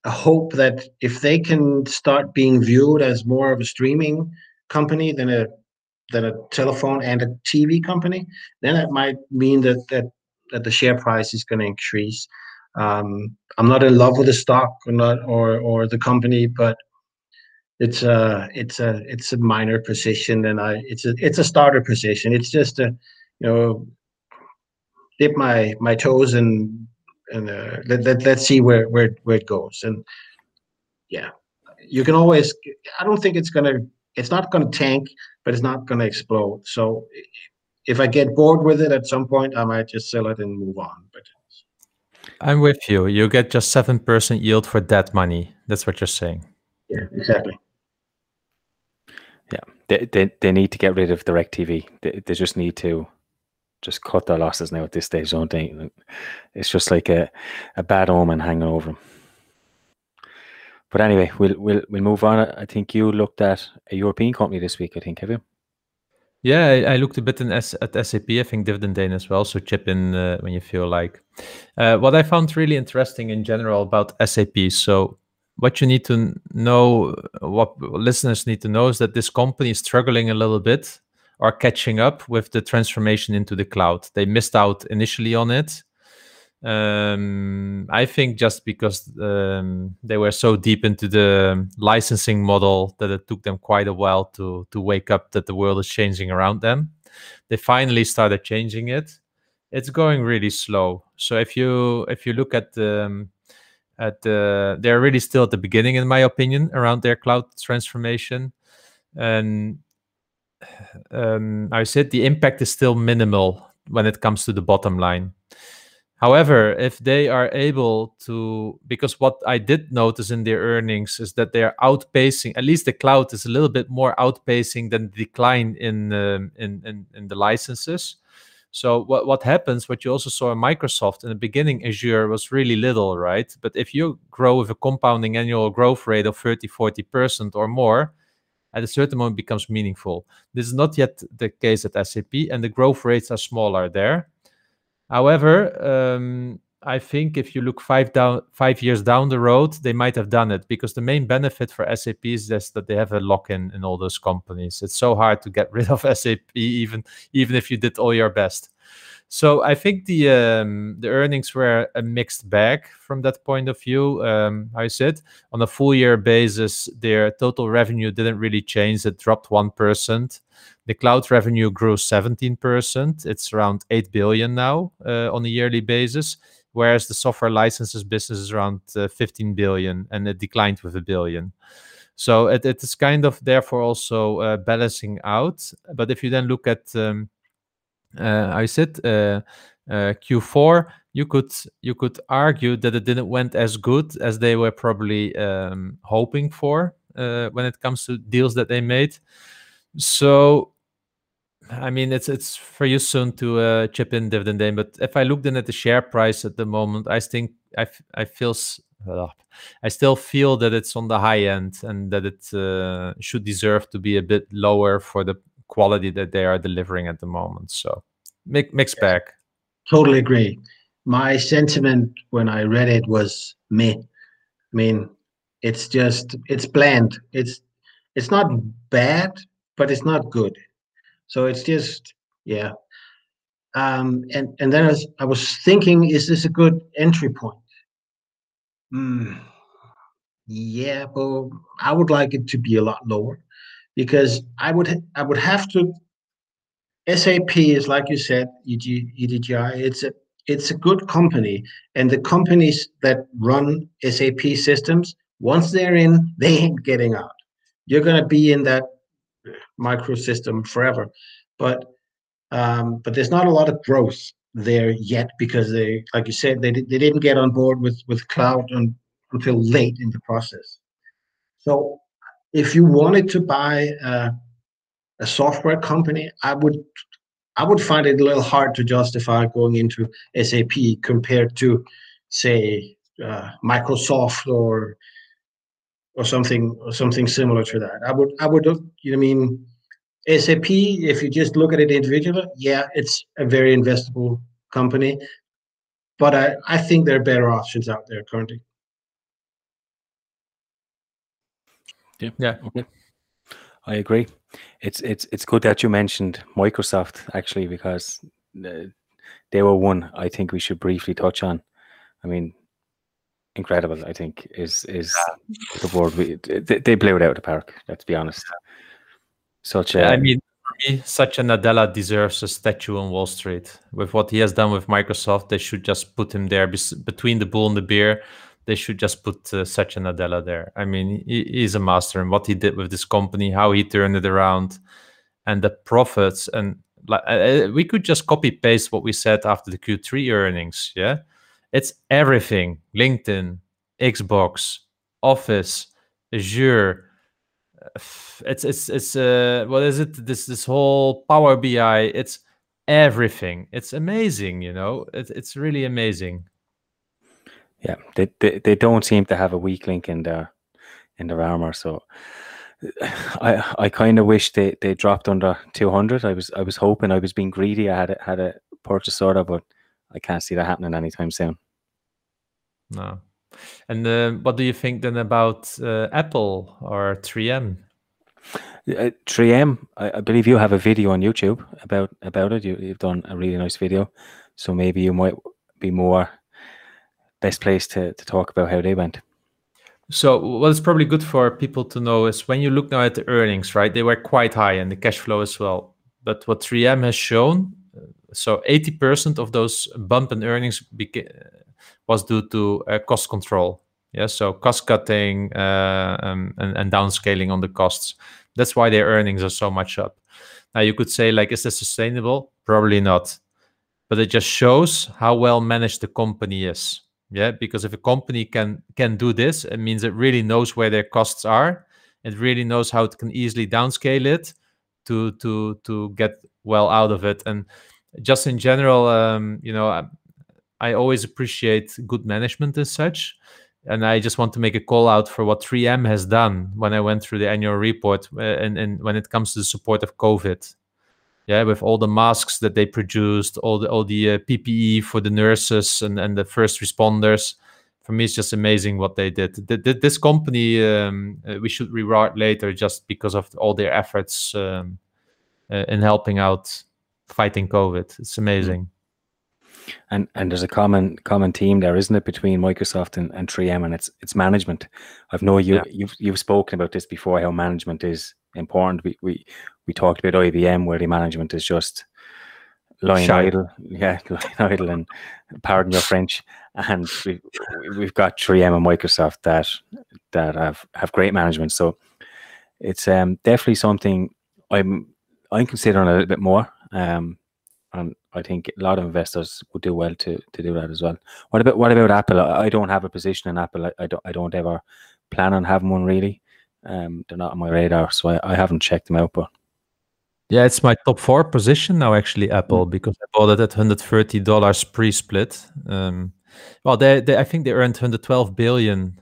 a hope that if they can start being viewed as more of a streaming company than a than a telephone and a TV company, then it might mean that that that the share price is going to increase. Um, I'm not in love with the stock or not or or the company, but it's a it's a it's a minor position, and I it's a it's a starter position. It's just a you know dip my my toes and and uh, let, let let's see where where where it goes. And yeah, you can always. I don't think it's gonna. It's not gonna tank, but it's not gonna explode. So if I get bored with it at some point, I might just sell it and move on. But I'm with you. You get just seven percent yield for that money. That's what you're saying. Yeah, exactly. Yeah, they they, they need to get rid of DirecTV. They they just need to just cut their losses now at this stage, don't they? It's just like a a bad omen hanging over them. But anyway, we'll we'll we'll move on. I think you looked at a European company this week. I think have you? Yeah, I, I looked a bit in S- at SAP. I think Dividend Dane as well. So chip in uh, when you feel like. Uh, what I found really interesting in general about SAP. So what you need to know, what listeners need to know, is that this company is struggling a little bit or catching up with the transformation into the cloud. They missed out initially on it, um, I think just because um, they were so deep into the licensing model that it took them quite a while to to wake up that the world is changing around them. They finally started changing it. It's going really slow. So if you if you look at the um, at the they're really still at the beginning, in my opinion, around their cloud transformation, and <sighs> um, I said the impact is still minimal when it comes to the bottom line However, if they are able to, because what I did notice in their earnings is that they are outpacing, at least the cloud is a little bit more outpacing than the decline in, um, in, in, in the licenses. So what, what happens, what you also saw in Microsoft in the beginning, Azure was really little, right? But if you grow with a compounding annual growth rate of 30, 40% or more, at a certain moment becomes meaningful. This is not yet the case at SAP, and the growth rates are smaller there. However, um, I think if you look five down five years down the road, they might have done it because the main benefit for SAP is just that they have a lock-in in all those companies. It's so hard to get rid of <laughs> SAP, even even if you did all your best. So I think the um, the earnings were a mixed bag from that point of view. Um, I said on a full year basis, their total revenue didn't really change. It dropped one percent. The cloud revenue grew seventeen percent. It's around eight billion now uh, on a yearly basis, whereas the software licenses business is around uh, fifteen billion, and it declined with a billion. So it, it is kind of therefore also uh, balancing out. But if you then look at um, I said uh, uh, Q4, you could you could argue that it didn't went as good as they were probably um, hoping for when it comes to deals that they made. So I mean, it's it's for you soon to uh, chip in Dividend Dane, but if I look then at the share price at the moment, I think I, I feel uh, I still feel that it's on the high end and that it uh, should deserve to be a bit lower for the quality that they are delivering at the moment. So mixed bag. Totally agree. My sentiment when I read it was me. I mean, it's just it's bland. It's it's not bad, but it's not good. So it's just yeah. Um, and and then I was, I was thinking, is this a good entry point? Mm, yeah, but I would like it to be a lot lower because I would I would have to. SAP is like you said, EDGI. It's a it's a good company, and the companies that run SAP systems, once they're in, they ain't getting out. You're gonna be in that microsystem forever, but um, but there's not a lot of growth there yet because they, like you said, they they didn't get on board with with cloud un, until late in the process. So if you wanted to buy a, a software company, I would I would find it a little hard to justify going into SAP compared to, say, uh, Microsoft or or something or something similar to that. I would I would you know I mean SAP if you just look at it individually, yeah, it's a very investable company, but I I think there are better options out there currently. Yeah. Yeah. Okay. I agree. It's it's it's good that you mentioned Microsoft actually because uh, they were one I think we should briefly touch on. I mean, incredible. I think is is the word we they, they blew it out of the park. Let's be honest. Such a. I mean, Satya Nadella deserves a statue on Wall Street. With what he has done with Microsoft, they should just put him there between the bull and the bear they should just put uh, Satya Nadella there. I mean, he, he's a master in what he did with this company, how he turned it around, and the profits. And like, uh, uh we could just copy paste what we said after the Q3 earnings. Yeah, it's everything: LinkedIn, Xbox, Office, Azure. It's it's it's uh what is it? This this whole Power BI. It's everything. It's amazing. You know, it's it's really amazing. Yeah, they, they they don't seem to have a weak link in their in their armor. So <sighs> I I kind of wish they, they dropped under two hundred. I was I was hoping I was being greedy. I had a, had a purchase order, but I can't see that happening anytime soon. No. And uh, what do you think then about uh, Apple or 3M? Uh, 3M, I, I, believe you have a video on YouTube about about it. You, you've done a really nice video, so maybe you might be more best place to, to talk about how they went. So what is probably good for people to know is when you look now at the earnings, right? They were quite high and the cash flow as well. But what 3M has shown, so 80% of those bump in earnings beca- was due to uh, cost control. Yeah, so cost cutting uh, um, and, and downscaling on the costs. That's why their earnings are so much up. Now you could say like, is this sustainable? Probably not. But it just shows how well managed the company is yeah because if a company can can do this it means it really knows where their costs are. It really knows how it can easily downscale it to to to get well out of it. And just in general um, you know I, I always appreciate good management as such. And I just want to make a call out for what 3M has done when I went through the annual report uh, and, and when it comes to the support of COVID yeah with all the masks that they produced all the all the uh, ppe for the nurses and and the first responders for me it's just amazing what they did the, this company um, uh, we should reward later just because of all their efforts um, uh, in helping out fighting covid it's amazing And and there's a common common theme there, isn't it, between Microsoft and, and 3M and it's it's management. I've know you Yeah. you've you've spoken about this before, how management is important. We we we talked about IBM where the management is just lying idle. Yeah, <laughs> lying idle and pardon your French. And we we've got 3M and Microsoft that that have have great management. So it's um definitely something I'm I'm considering a little bit more. Um and I think a lot of investors would do well to to do that as well. What about what about Apple? I I don't have a position in Apple. I, I don't I don't ever plan on having one really. Um, they're not on my radar, so I, I haven't checked them out. But Yeah, it's my top four position now, actually, Apple, because I bought it at $130 pre-split. Um, well, they, they, I think they earned 112 billion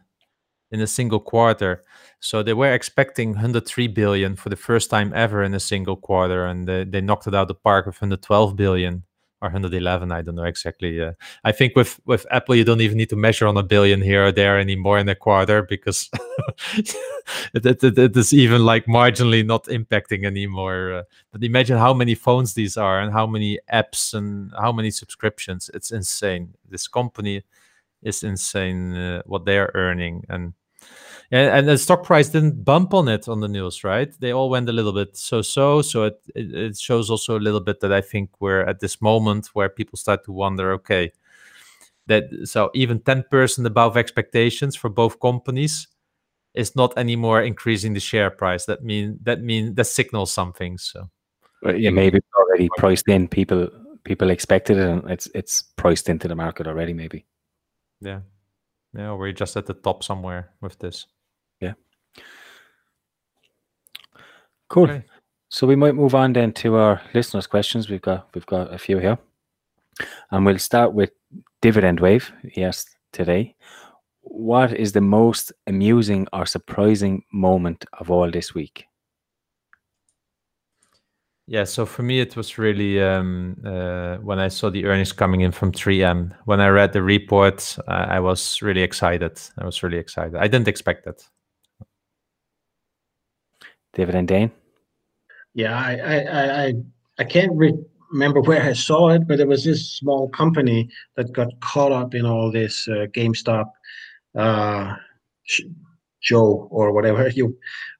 in a single quarter. So they were expecting 103 billion for the first time ever in a single quarter, and they, they knocked it out the park with 112 billion or 111. I don't know exactly. Uh, I think with with Apple, you don't even need to measure on a billion here or there anymore in a quarter because <laughs> it, it, it, it is even like marginally not impacting anymore. Uh, but imagine how many phones these are and how many apps and how many subscriptions. It's insane. This company is insane uh, what they are earning and and, and the stock price didn't bump on it on the news, right? They all went a little bit so-so. So it, it it shows also a little bit that I think we're at this moment where people start to wonder, okay, that so even 10% above expectations for both companies is not anymore increasing the share price. That mean that mean that signals something. So yeah, maybe it's already priced in. People people expected it, and it's it's priced into the market already. Maybe. yeah, yeah, we're just at the top somewhere with this. Cool. Okay. So we might move on then to our listeners' questions. We've got we've got a few here, and we'll start with dividend wave. Yes, today. What is the most amusing or surprising moment of all this week? Yeah, so for me, it was really um, uh, when I saw the earnings coming in from 3M. When I read the report, I, I was really excited. I was really excited. I didn't expect that. Dividend Dane. Yeah, I I I I, can't re- remember where I saw it, but there was this small company that got caught up in all this uh, GameStop, uh, Joe or whatever <laughs> you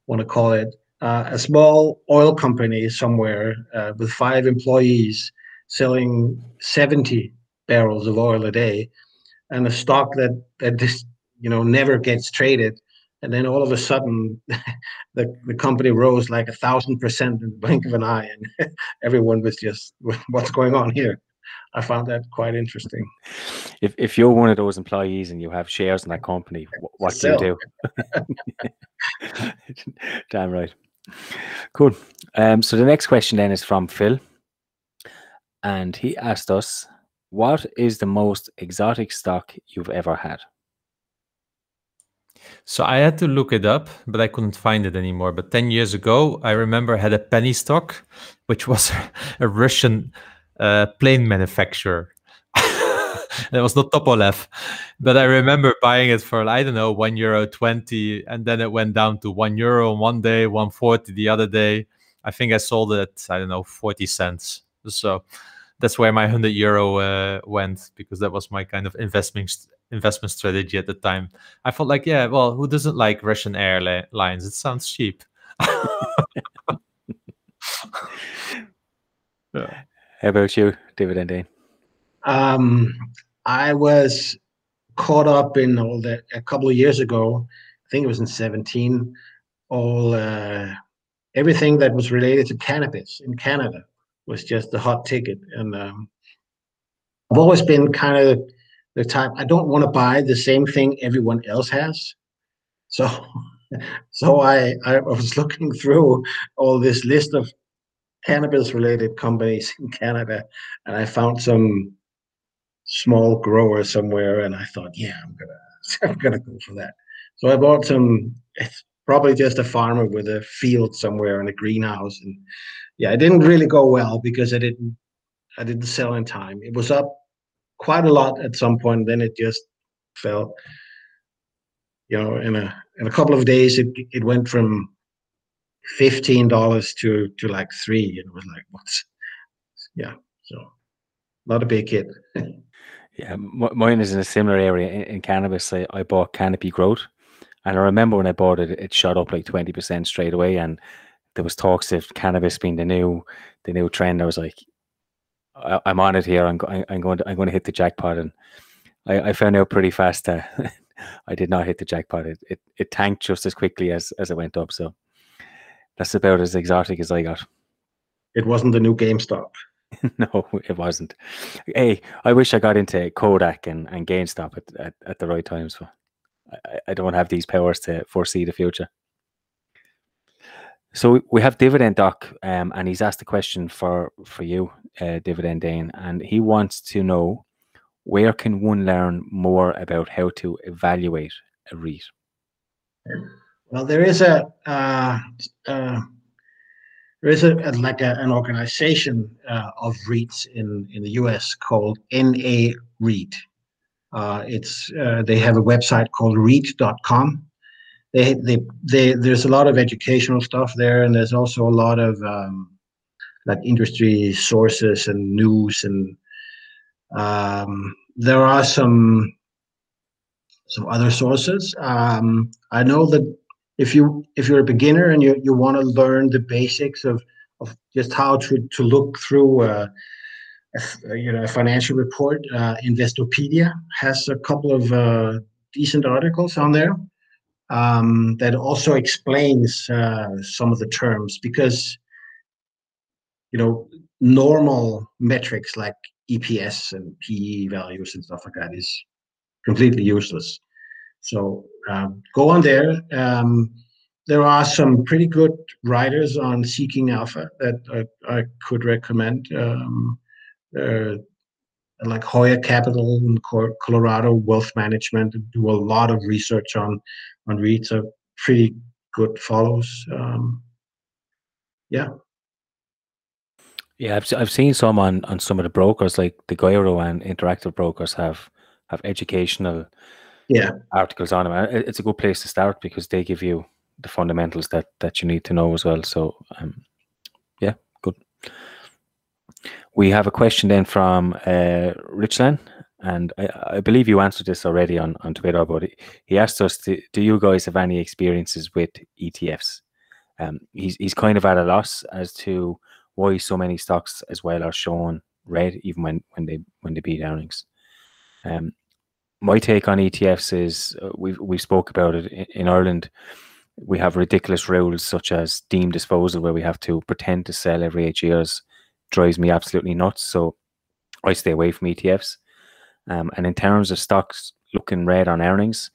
want to call it. Uh, a small oil company somewhere uh, with five employees selling 70 barrels of oil a day, and a stock that that just you know never gets traded and then all of a sudden <laughs> the, the company rose like a thousand percent in the blink of an eye and <laughs> everyone was just <laughs> what's going on here i found that quite interesting If if you're one of those employees and you have shares in that company, wh- what do you do? Damn right. Cool. Um, so the next question then is from Phil, and he asked us, "What is the most exotic stock you've ever had?" So I had to look it up, but I couldn't find it anymore. But 10 years ago, I remember I had a penny stock, which was <laughs> a Russian uh, plane manufacturer. <laughs> it was not Tupolev, but I remember buying it for I don't know one euro twenty, and then it went down to one euro one day, one forty the other day. I think I sold it at I don't know forty cents. So that's where my hundred euro uh, went because that was my kind of investment investment strategy at the time. I felt like, yeah, well, who doesn't like Russian airlines? It sounds cheap. yeah. <laughs> How about you, Dividend Dane? um, i was caught up in all that a couple of years ago i think it was in 17 all uh, everything that was related to cannabis in canada was just the hot ticket and um, i've always been kind of the time. I don't want to buy the same thing everyone else has. So <laughs> so i i was looking through all this list of cannabis related companies in canada and i found some small grower somewhere and i thought yeah i'm gonna <laughs> i'm gonna go for that. So i bought some it's probably just a farmer with a field somewhere in a greenhouse and yeah it didn't really go well because i didn't i didn't sell in time. It was up quite a lot at some point then it just fell you know in a in a couple of days it it went from fifteen dollars to to like three and it was like what's yeah so not a big hit. <laughs> yeah, mine is in a similar area in, in cannabis. I, I bought Canopy Growth, and I remember when I bought it, it shot up like twenty percent straight away, and there was talks of cannabis being the new the new trend. I was like, I, am on it here. I'm, I'm going to I'm going to hit the jackpot, and I, I found out pretty fast that <laughs> I did not hit the jackpot. It, it it tanked just as quickly as as it went up. So that's about as exotic as I got. It wasn't the new GameStop. <laughs> no, it wasn't. Hey, I wish I got into Kodak and, and GameStop at, at, at the right times. But I, I don't have these powers to foresee the future. So we have Dividend Doc, um, and he's asked a question for for you, uh, Dividend Dane, and he wants to know where can one learn more about how to evaluate a REIT. Well, there is a uh, uh, there is a, like a, an organization uh, of REITs in in the U.S. called NA REIT. Uh, it's uh, they have a website called REIT.com they, they, they, there's a lot of educational stuff there, and there's also a lot of um, like industry sources and news, and um, there are some some other sources. Um, I know that if you if you're a beginner and you, you want to learn the basics of of just how to to look through a, a you know a financial report, uh, Investopedia has a couple of uh, decent articles on there um, that also explains uh, some of the terms because you know normal metrics like EPS and PE values and stuff like that is completely useless. So um, go on there. Um, there are some pretty good writers on Seeking Alpha that I, I could recommend. Um, uh, like Hoya Capital and Colorado Wealth Management do a lot of research on on REITs are pretty good follows. Um, yeah. Yeah, I've, I've seen some on, on some of the brokers, like DEGIRO and Interactive Brokers have have educational yeah articles on them. It's a good place to start because they give you the fundamentals that that you need to know as well. So, um, yeah, good. We have a question then from uh, Richland and I, I, believe you answered this already on, on Twitter, but he asked us, to, do you guys have any experiences with ETFs? Um, he's, he's kind of at a loss as to why so many stocks as well are shown red, even when, when they when they beat earnings. Um, my take on ETFs is uh, we we spoke about it in, in Ireland. We have ridiculous rules such as deemed disposal, where we have to pretend to sell every eight years. Drives me absolutely nuts. So I stay away from ETFs. Um, and in terms of stocks looking red on earnings,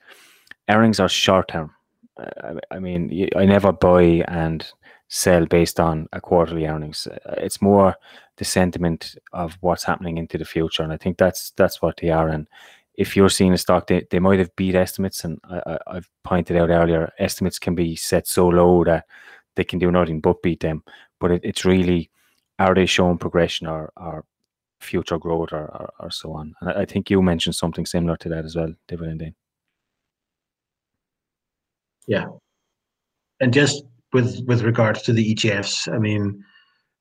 earnings are short term. Uh, I mean, I never buy and sell based on a quarterly earnings. It's more the sentiment of what's happening into the future, and I think that's that's what they are. And if you're seeing a stock, they, they might have beat estimates, and I, have pointed out earlier, estimates can be set so low that they can do nothing but beat them. But it, it's really are they showing progression or, or future growth or, or, or so on. And I, I, think you mentioned something similar to that as well, Dividend Yeah. And just with with regards to the ETFs, I mean,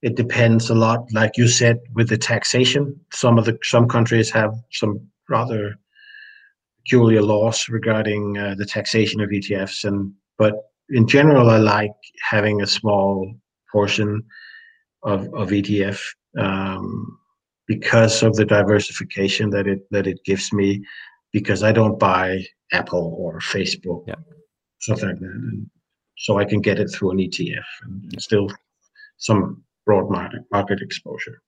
it depends a lot, like you said, with the taxation. Some of the some countries have some rather peculiar laws regarding uh, the taxation of ETFs, and but in general, I like having a small portion of of ETF um, because of the diversification that it that it gives me because I don't buy Apple or Facebook yeah. something like that and so I can get it through an ETF and still some broad market market exposure.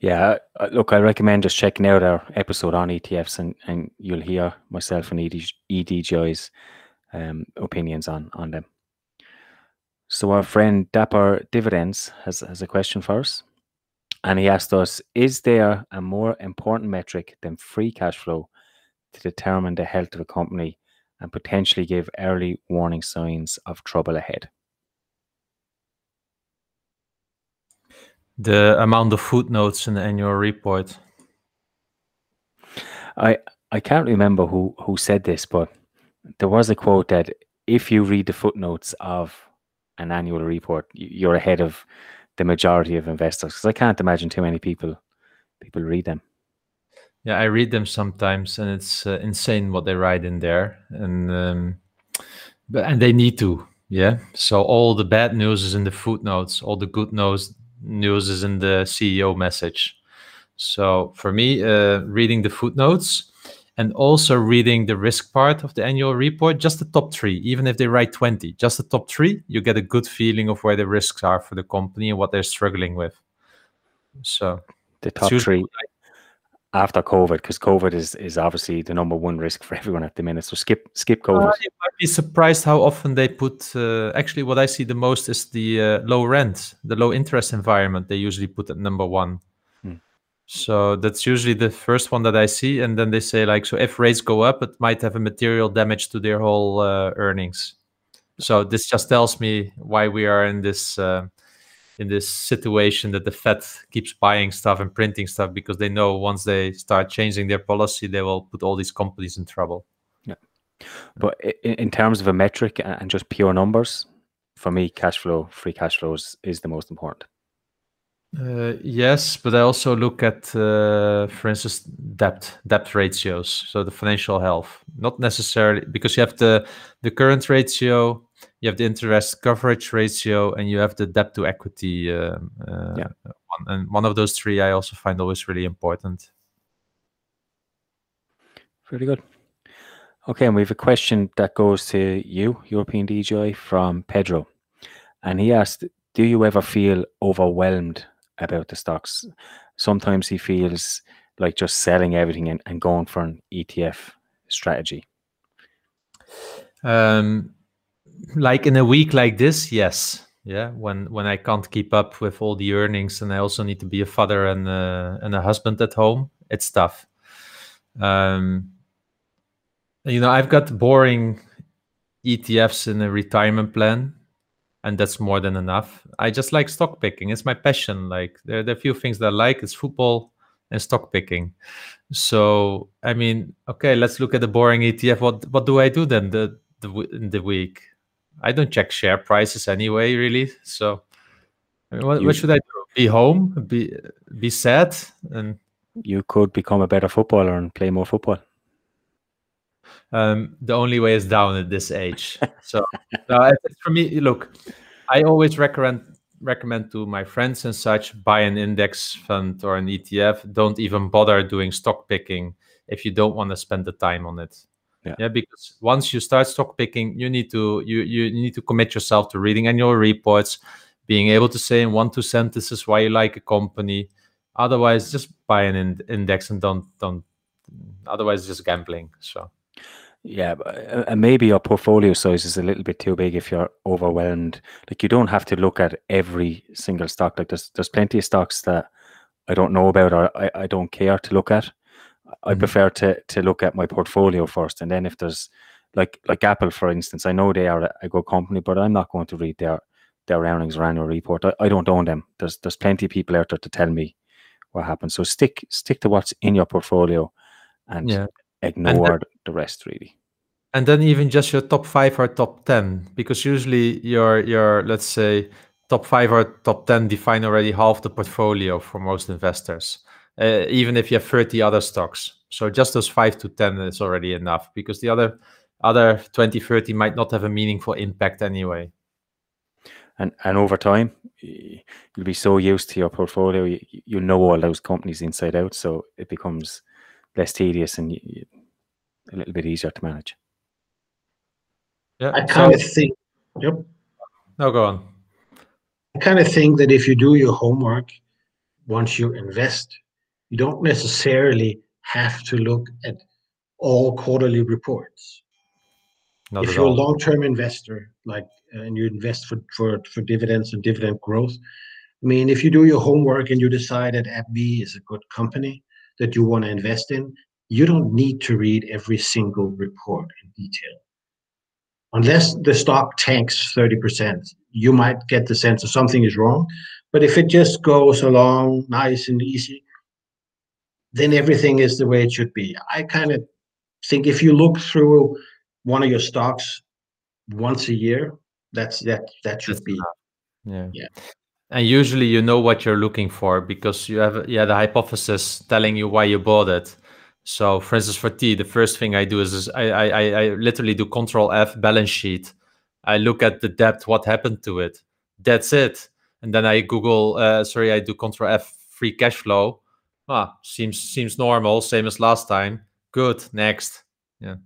Yeah, uh, look, I recommend just checking out our episode on ETFs, and, and you'll hear myself and ED, EDGI's um, opinions on on them. So our friend Dapper Dividends has has a question for us. And he asked us, is there a more important metric than free cash flow to determine the health of a company and potentially give early warning signs of trouble ahead? The amount of footnotes in the annual report. I I can't remember who who said this, but there was a quote that if you read the footnotes of an annual report, you're ahead of the majority of investors because I can't imagine too many people people read them. Yeah, I read them sometimes, and it's uh, insane what they write in there, and um, but and they need to, yeah. So all the bad news is in the footnotes, all the good news news is in the CEO message. So for me, uh, reading the footnotes and also reading the risk part of the annual report, just the top three, even if they write 20, just the top three, you get a good feeling of where the risks are for the company and what they're struggling with. So the top three after COVID, because COVID is is obviously the number one risk for <laughs> everyone at the minute. So skip skip COVID. Uh, you might be surprised how often they put. Uh, actually, what I see the most is the uh, low rent, the low interest environment. They usually put at number one. So that's usually the first one that I see, and then they say like, so if rates go up, it might have a material damage to their whole uh, earnings. So this just tells me why we are in this uh, in this situation that the Fed keeps buying stuff and printing stuff because they know once they start changing their policy, they will put all these companies in trouble. Yeah, but in terms of a metric and just pure numbers, for me, cash flow, free cash flows is the most important. Uh, yes, but I also look at, uh, for instance, debt debt ratios. So the financial health, not necessarily because you have the the current ratio, you have the interest coverage ratio, and you have the debt to equity. Um, uh, yeah. One, and one of those three I also find always really important. Very good. Okay, and we have a question that goes to you, European DGI, from Pedro, and he asked, "Do you ever feel overwhelmed about the stocks. Sometimes he feels like just selling everything and, and going for an ETF strategy. Um, like in a week like this, yes. Yeah, when when I can't keep up with all the earnings and I also need to be a father and a, and a husband at home, it's tough. Um, you know, I've got boring ETFs in a retirement plan and that's more than enough. I just like stock picking. It's my passion. Like there, there are a few things that I like. It's football and stock picking. So I mean, okay, let's look at the boring ETF. What what do I do then the the in the week? I don't check share prices anyway, really. So I mean, what, you, what should I do? Be home? Be be sad? And you could become a better footballer and play more football. Um, the only way is down at this age. <laughs> So for me, look, I always recommend recommend to my friends and such buy an index fund or an ETF. Don't even bother doing stock picking if you don't want to spend the time on it. Yeah. yeah, because once you start stock picking, you need to you you need to commit yourself to reading annual reports, being able to say in one two sentences why you like a company. Otherwise, just buy an in- index and don't don't. Otherwise, just gambling. So yeah, uh, and maybe your portfolio size is a little bit too big if you're overwhelmed. Like you don't have to look at every single stock. Like there's there's plenty of stocks that I don't know about or I, I don't care to look at. I mm-hmm. prefer to to look at my portfolio first, and then if there's like like Apple, for instance, I know they are a good company, but I'm not going to read their their earnings or annual report. I, I don't own them. There's there's plenty of people out there to tell me what happened. So stick stick to what's in your portfolio, and yeah ignore then, the rest really and then even just your top five or top 10 because usually your your let's say top five or top 10 define already half the portfolio for most investors uh, even if you have 30 other stocks so just those 5 to 10 is already enough because the other other 20 30 might not have a meaningful impact anyway and and over time you'll be so used to your portfolio you, you know all those companies inside out so it becomes less tedious and a little bit easier to manage. Yeah, I kind so, of think. Yep. No, go on. I kind of think that if you do your homework, once you invest, you don't necessarily have to look at all quarterly reports. Not if you're all. a long-term investor, like uh, and you invest for, for for dividends and dividend growth, I mean, if you do your homework and you decide that AbbVie is a good company, that you want to invest in, you don't need to read every single report in detail. Unless the stock tanks 30%, you might get the sense that something is wrong. But if it just goes along nice and easy, then everything is the way it should be. I kind of think if you look through one of your stocks once a year, that's that that should that's be. Enough. Yeah. Yeah. and usually you know what you're looking for because you have yeah the hypothesis telling you why you bought it so for instance for t the first thing i do is, is I, I i literally do control f balance sheet i look at the debt what happened to it that's it and then i google uh, sorry i do control f free cash flow ah seems seems normal same as last time good next yeah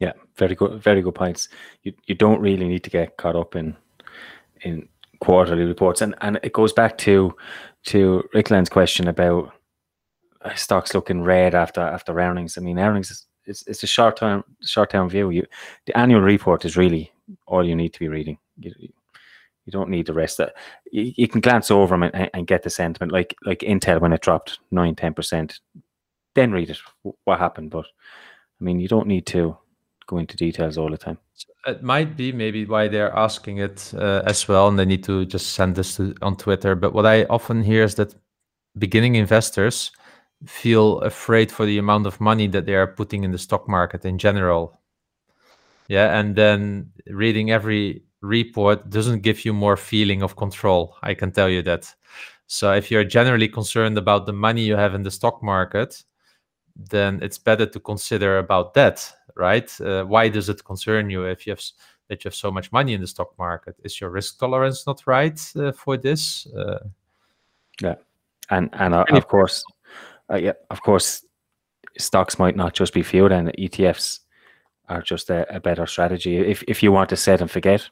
yeah very good very good points you you don't really need to get caught up in in quarterly reports, and and it goes back to to Rickland's question about uh, stocks looking red after after earnings. I mean, earnings is it's, it's a short term short term view. You the annual report is really all you need to be reading. You, you don't need the rest. Of, you, you can glance over them and, and get the sentiment, like like Intel when it dropped 9 10 percent. Then read it. What happened? But I mean, you don't need to go into details all the time. It might be maybe why they're asking it uh, as well, and they need to just send this to, on Twitter. But what I often hear is that beginning investors feel afraid for the amount of money that they are putting in the stock market in general. Yeah, and then reading every report doesn't give you more feeling of control. I can tell you that. So if you're generally concerned about the money you have in the stock market, then it's better to consider about that right? Uh, why does it concern you if you have that you have so much money in the stock market? Is your risk tolerance not right uh, for this? Uh, yeah, and and uh, of course, uh, yeah, of course, stocks might not just be fueled, and ETFs are just a, a, better strategy. If if you want to set and forget,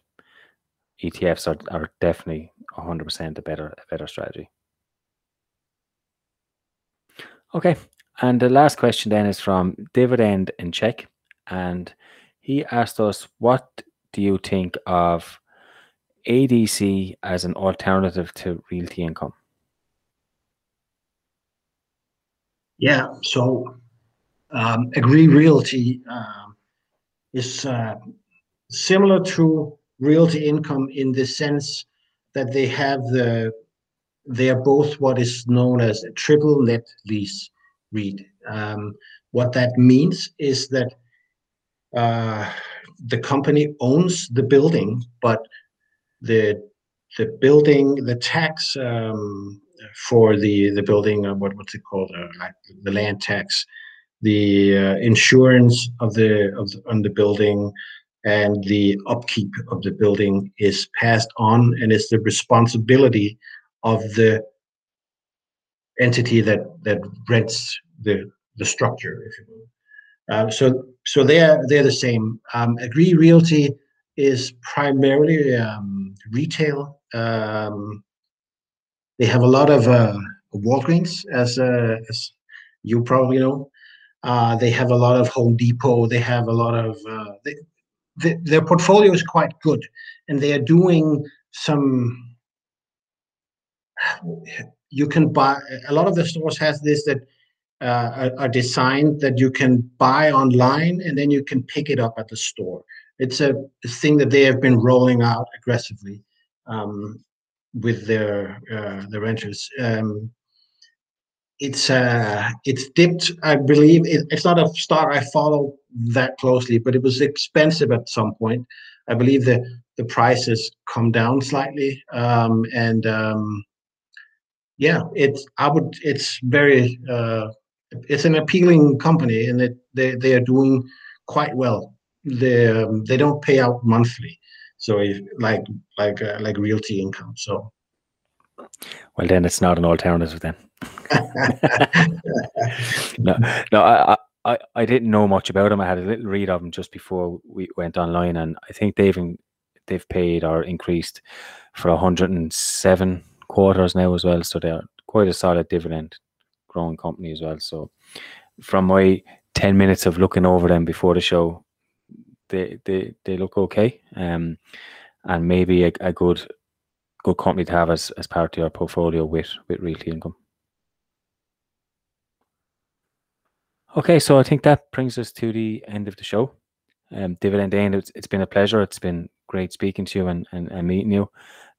ETFs are, are definitely 100% a better a better strategy. Okay, and the last question then is from Dividend in Check and he asked us, "What do you think of ADC as an alternative to realty income?" Yeah, so um, Agree Realty uh, is uh, similar to realty income in the sense that they have the they are both what is known as a triple net lease REIT. Um, what that means is that uh, the company owns the building, but the the building, the tax um, for the the building, uh, what what's it called, uh, like the land tax, the uh, insurance of the of the, on the building, and the upkeep of the building is passed on, and it's the responsibility of the entity that that rents the the structure, if you will. Um, so so they're they're the same. Um, Agree Realty is primarily um, retail. Um, they have a lot of uh, Walgreens, as, uh, as you probably know. Uh, they have a lot of Home Depot. They have a lot of uh, they, they, their portfolio is quite good, and they are doing some. You can buy a lot of the stores has this that uh, are, designed that you can buy online and then you can pick it up at the store. It's a, thing that they have been rolling out aggressively um, with their uh, the renters. Um, it's uh, it's dipped, I believe. It, it's not a stock I follow that closely, but it was expensive at some point. I believe the the prices come down slightly, um, and um, yeah, it's I would it's very uh, it's an appealing company and it, they, they are doing quite well. They, um, they don't pay out monthly. So if, like like uh, like realty income. So well, then it's not an alternative then. <laughs> no, no, I, I, I didn't know much about them. I had a little read of them just before we went online, and I think they've they've paid or increased for 107 quarters now as well. So they're quite a solid dividend growing company as well. So from my 10 minutes of looking over them before the show, they they, they look okay. Um, and maybe a, a good good company to have as, as part of your portfolio with with realty income. Okay, so I think that brings us to the end of the show. Um, Dividend Dane, it's, it's been a pleasure. It's been great speaking to you and, and, and meeting you.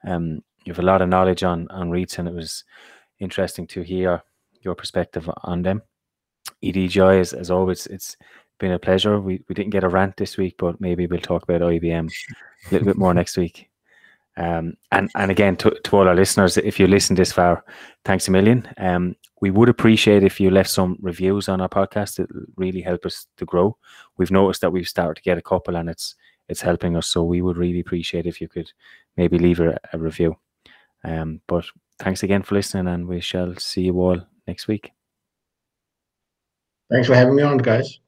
Um, you have a lot of knowledge on on REITs, and it was interesting to hear your perspective on them. EDGI, as, as always, it's been a pleasure. We, we didn't get a rant this week, but maybe we'll talk about IBM a little bit more <laughs> next week. Um, and and again to, to all our listeners, if you listen this far, thanks a million. Um, we would appreciate if you left some reviews on our podcast. It really help us to grow. We've noticed that we've started to get a couple, and it's it's helping us. So we would really appreciate if you could maybe leave a, a review. Um, but thanks again for listening, and we shall see you all next week. Thanks for having me on, guys.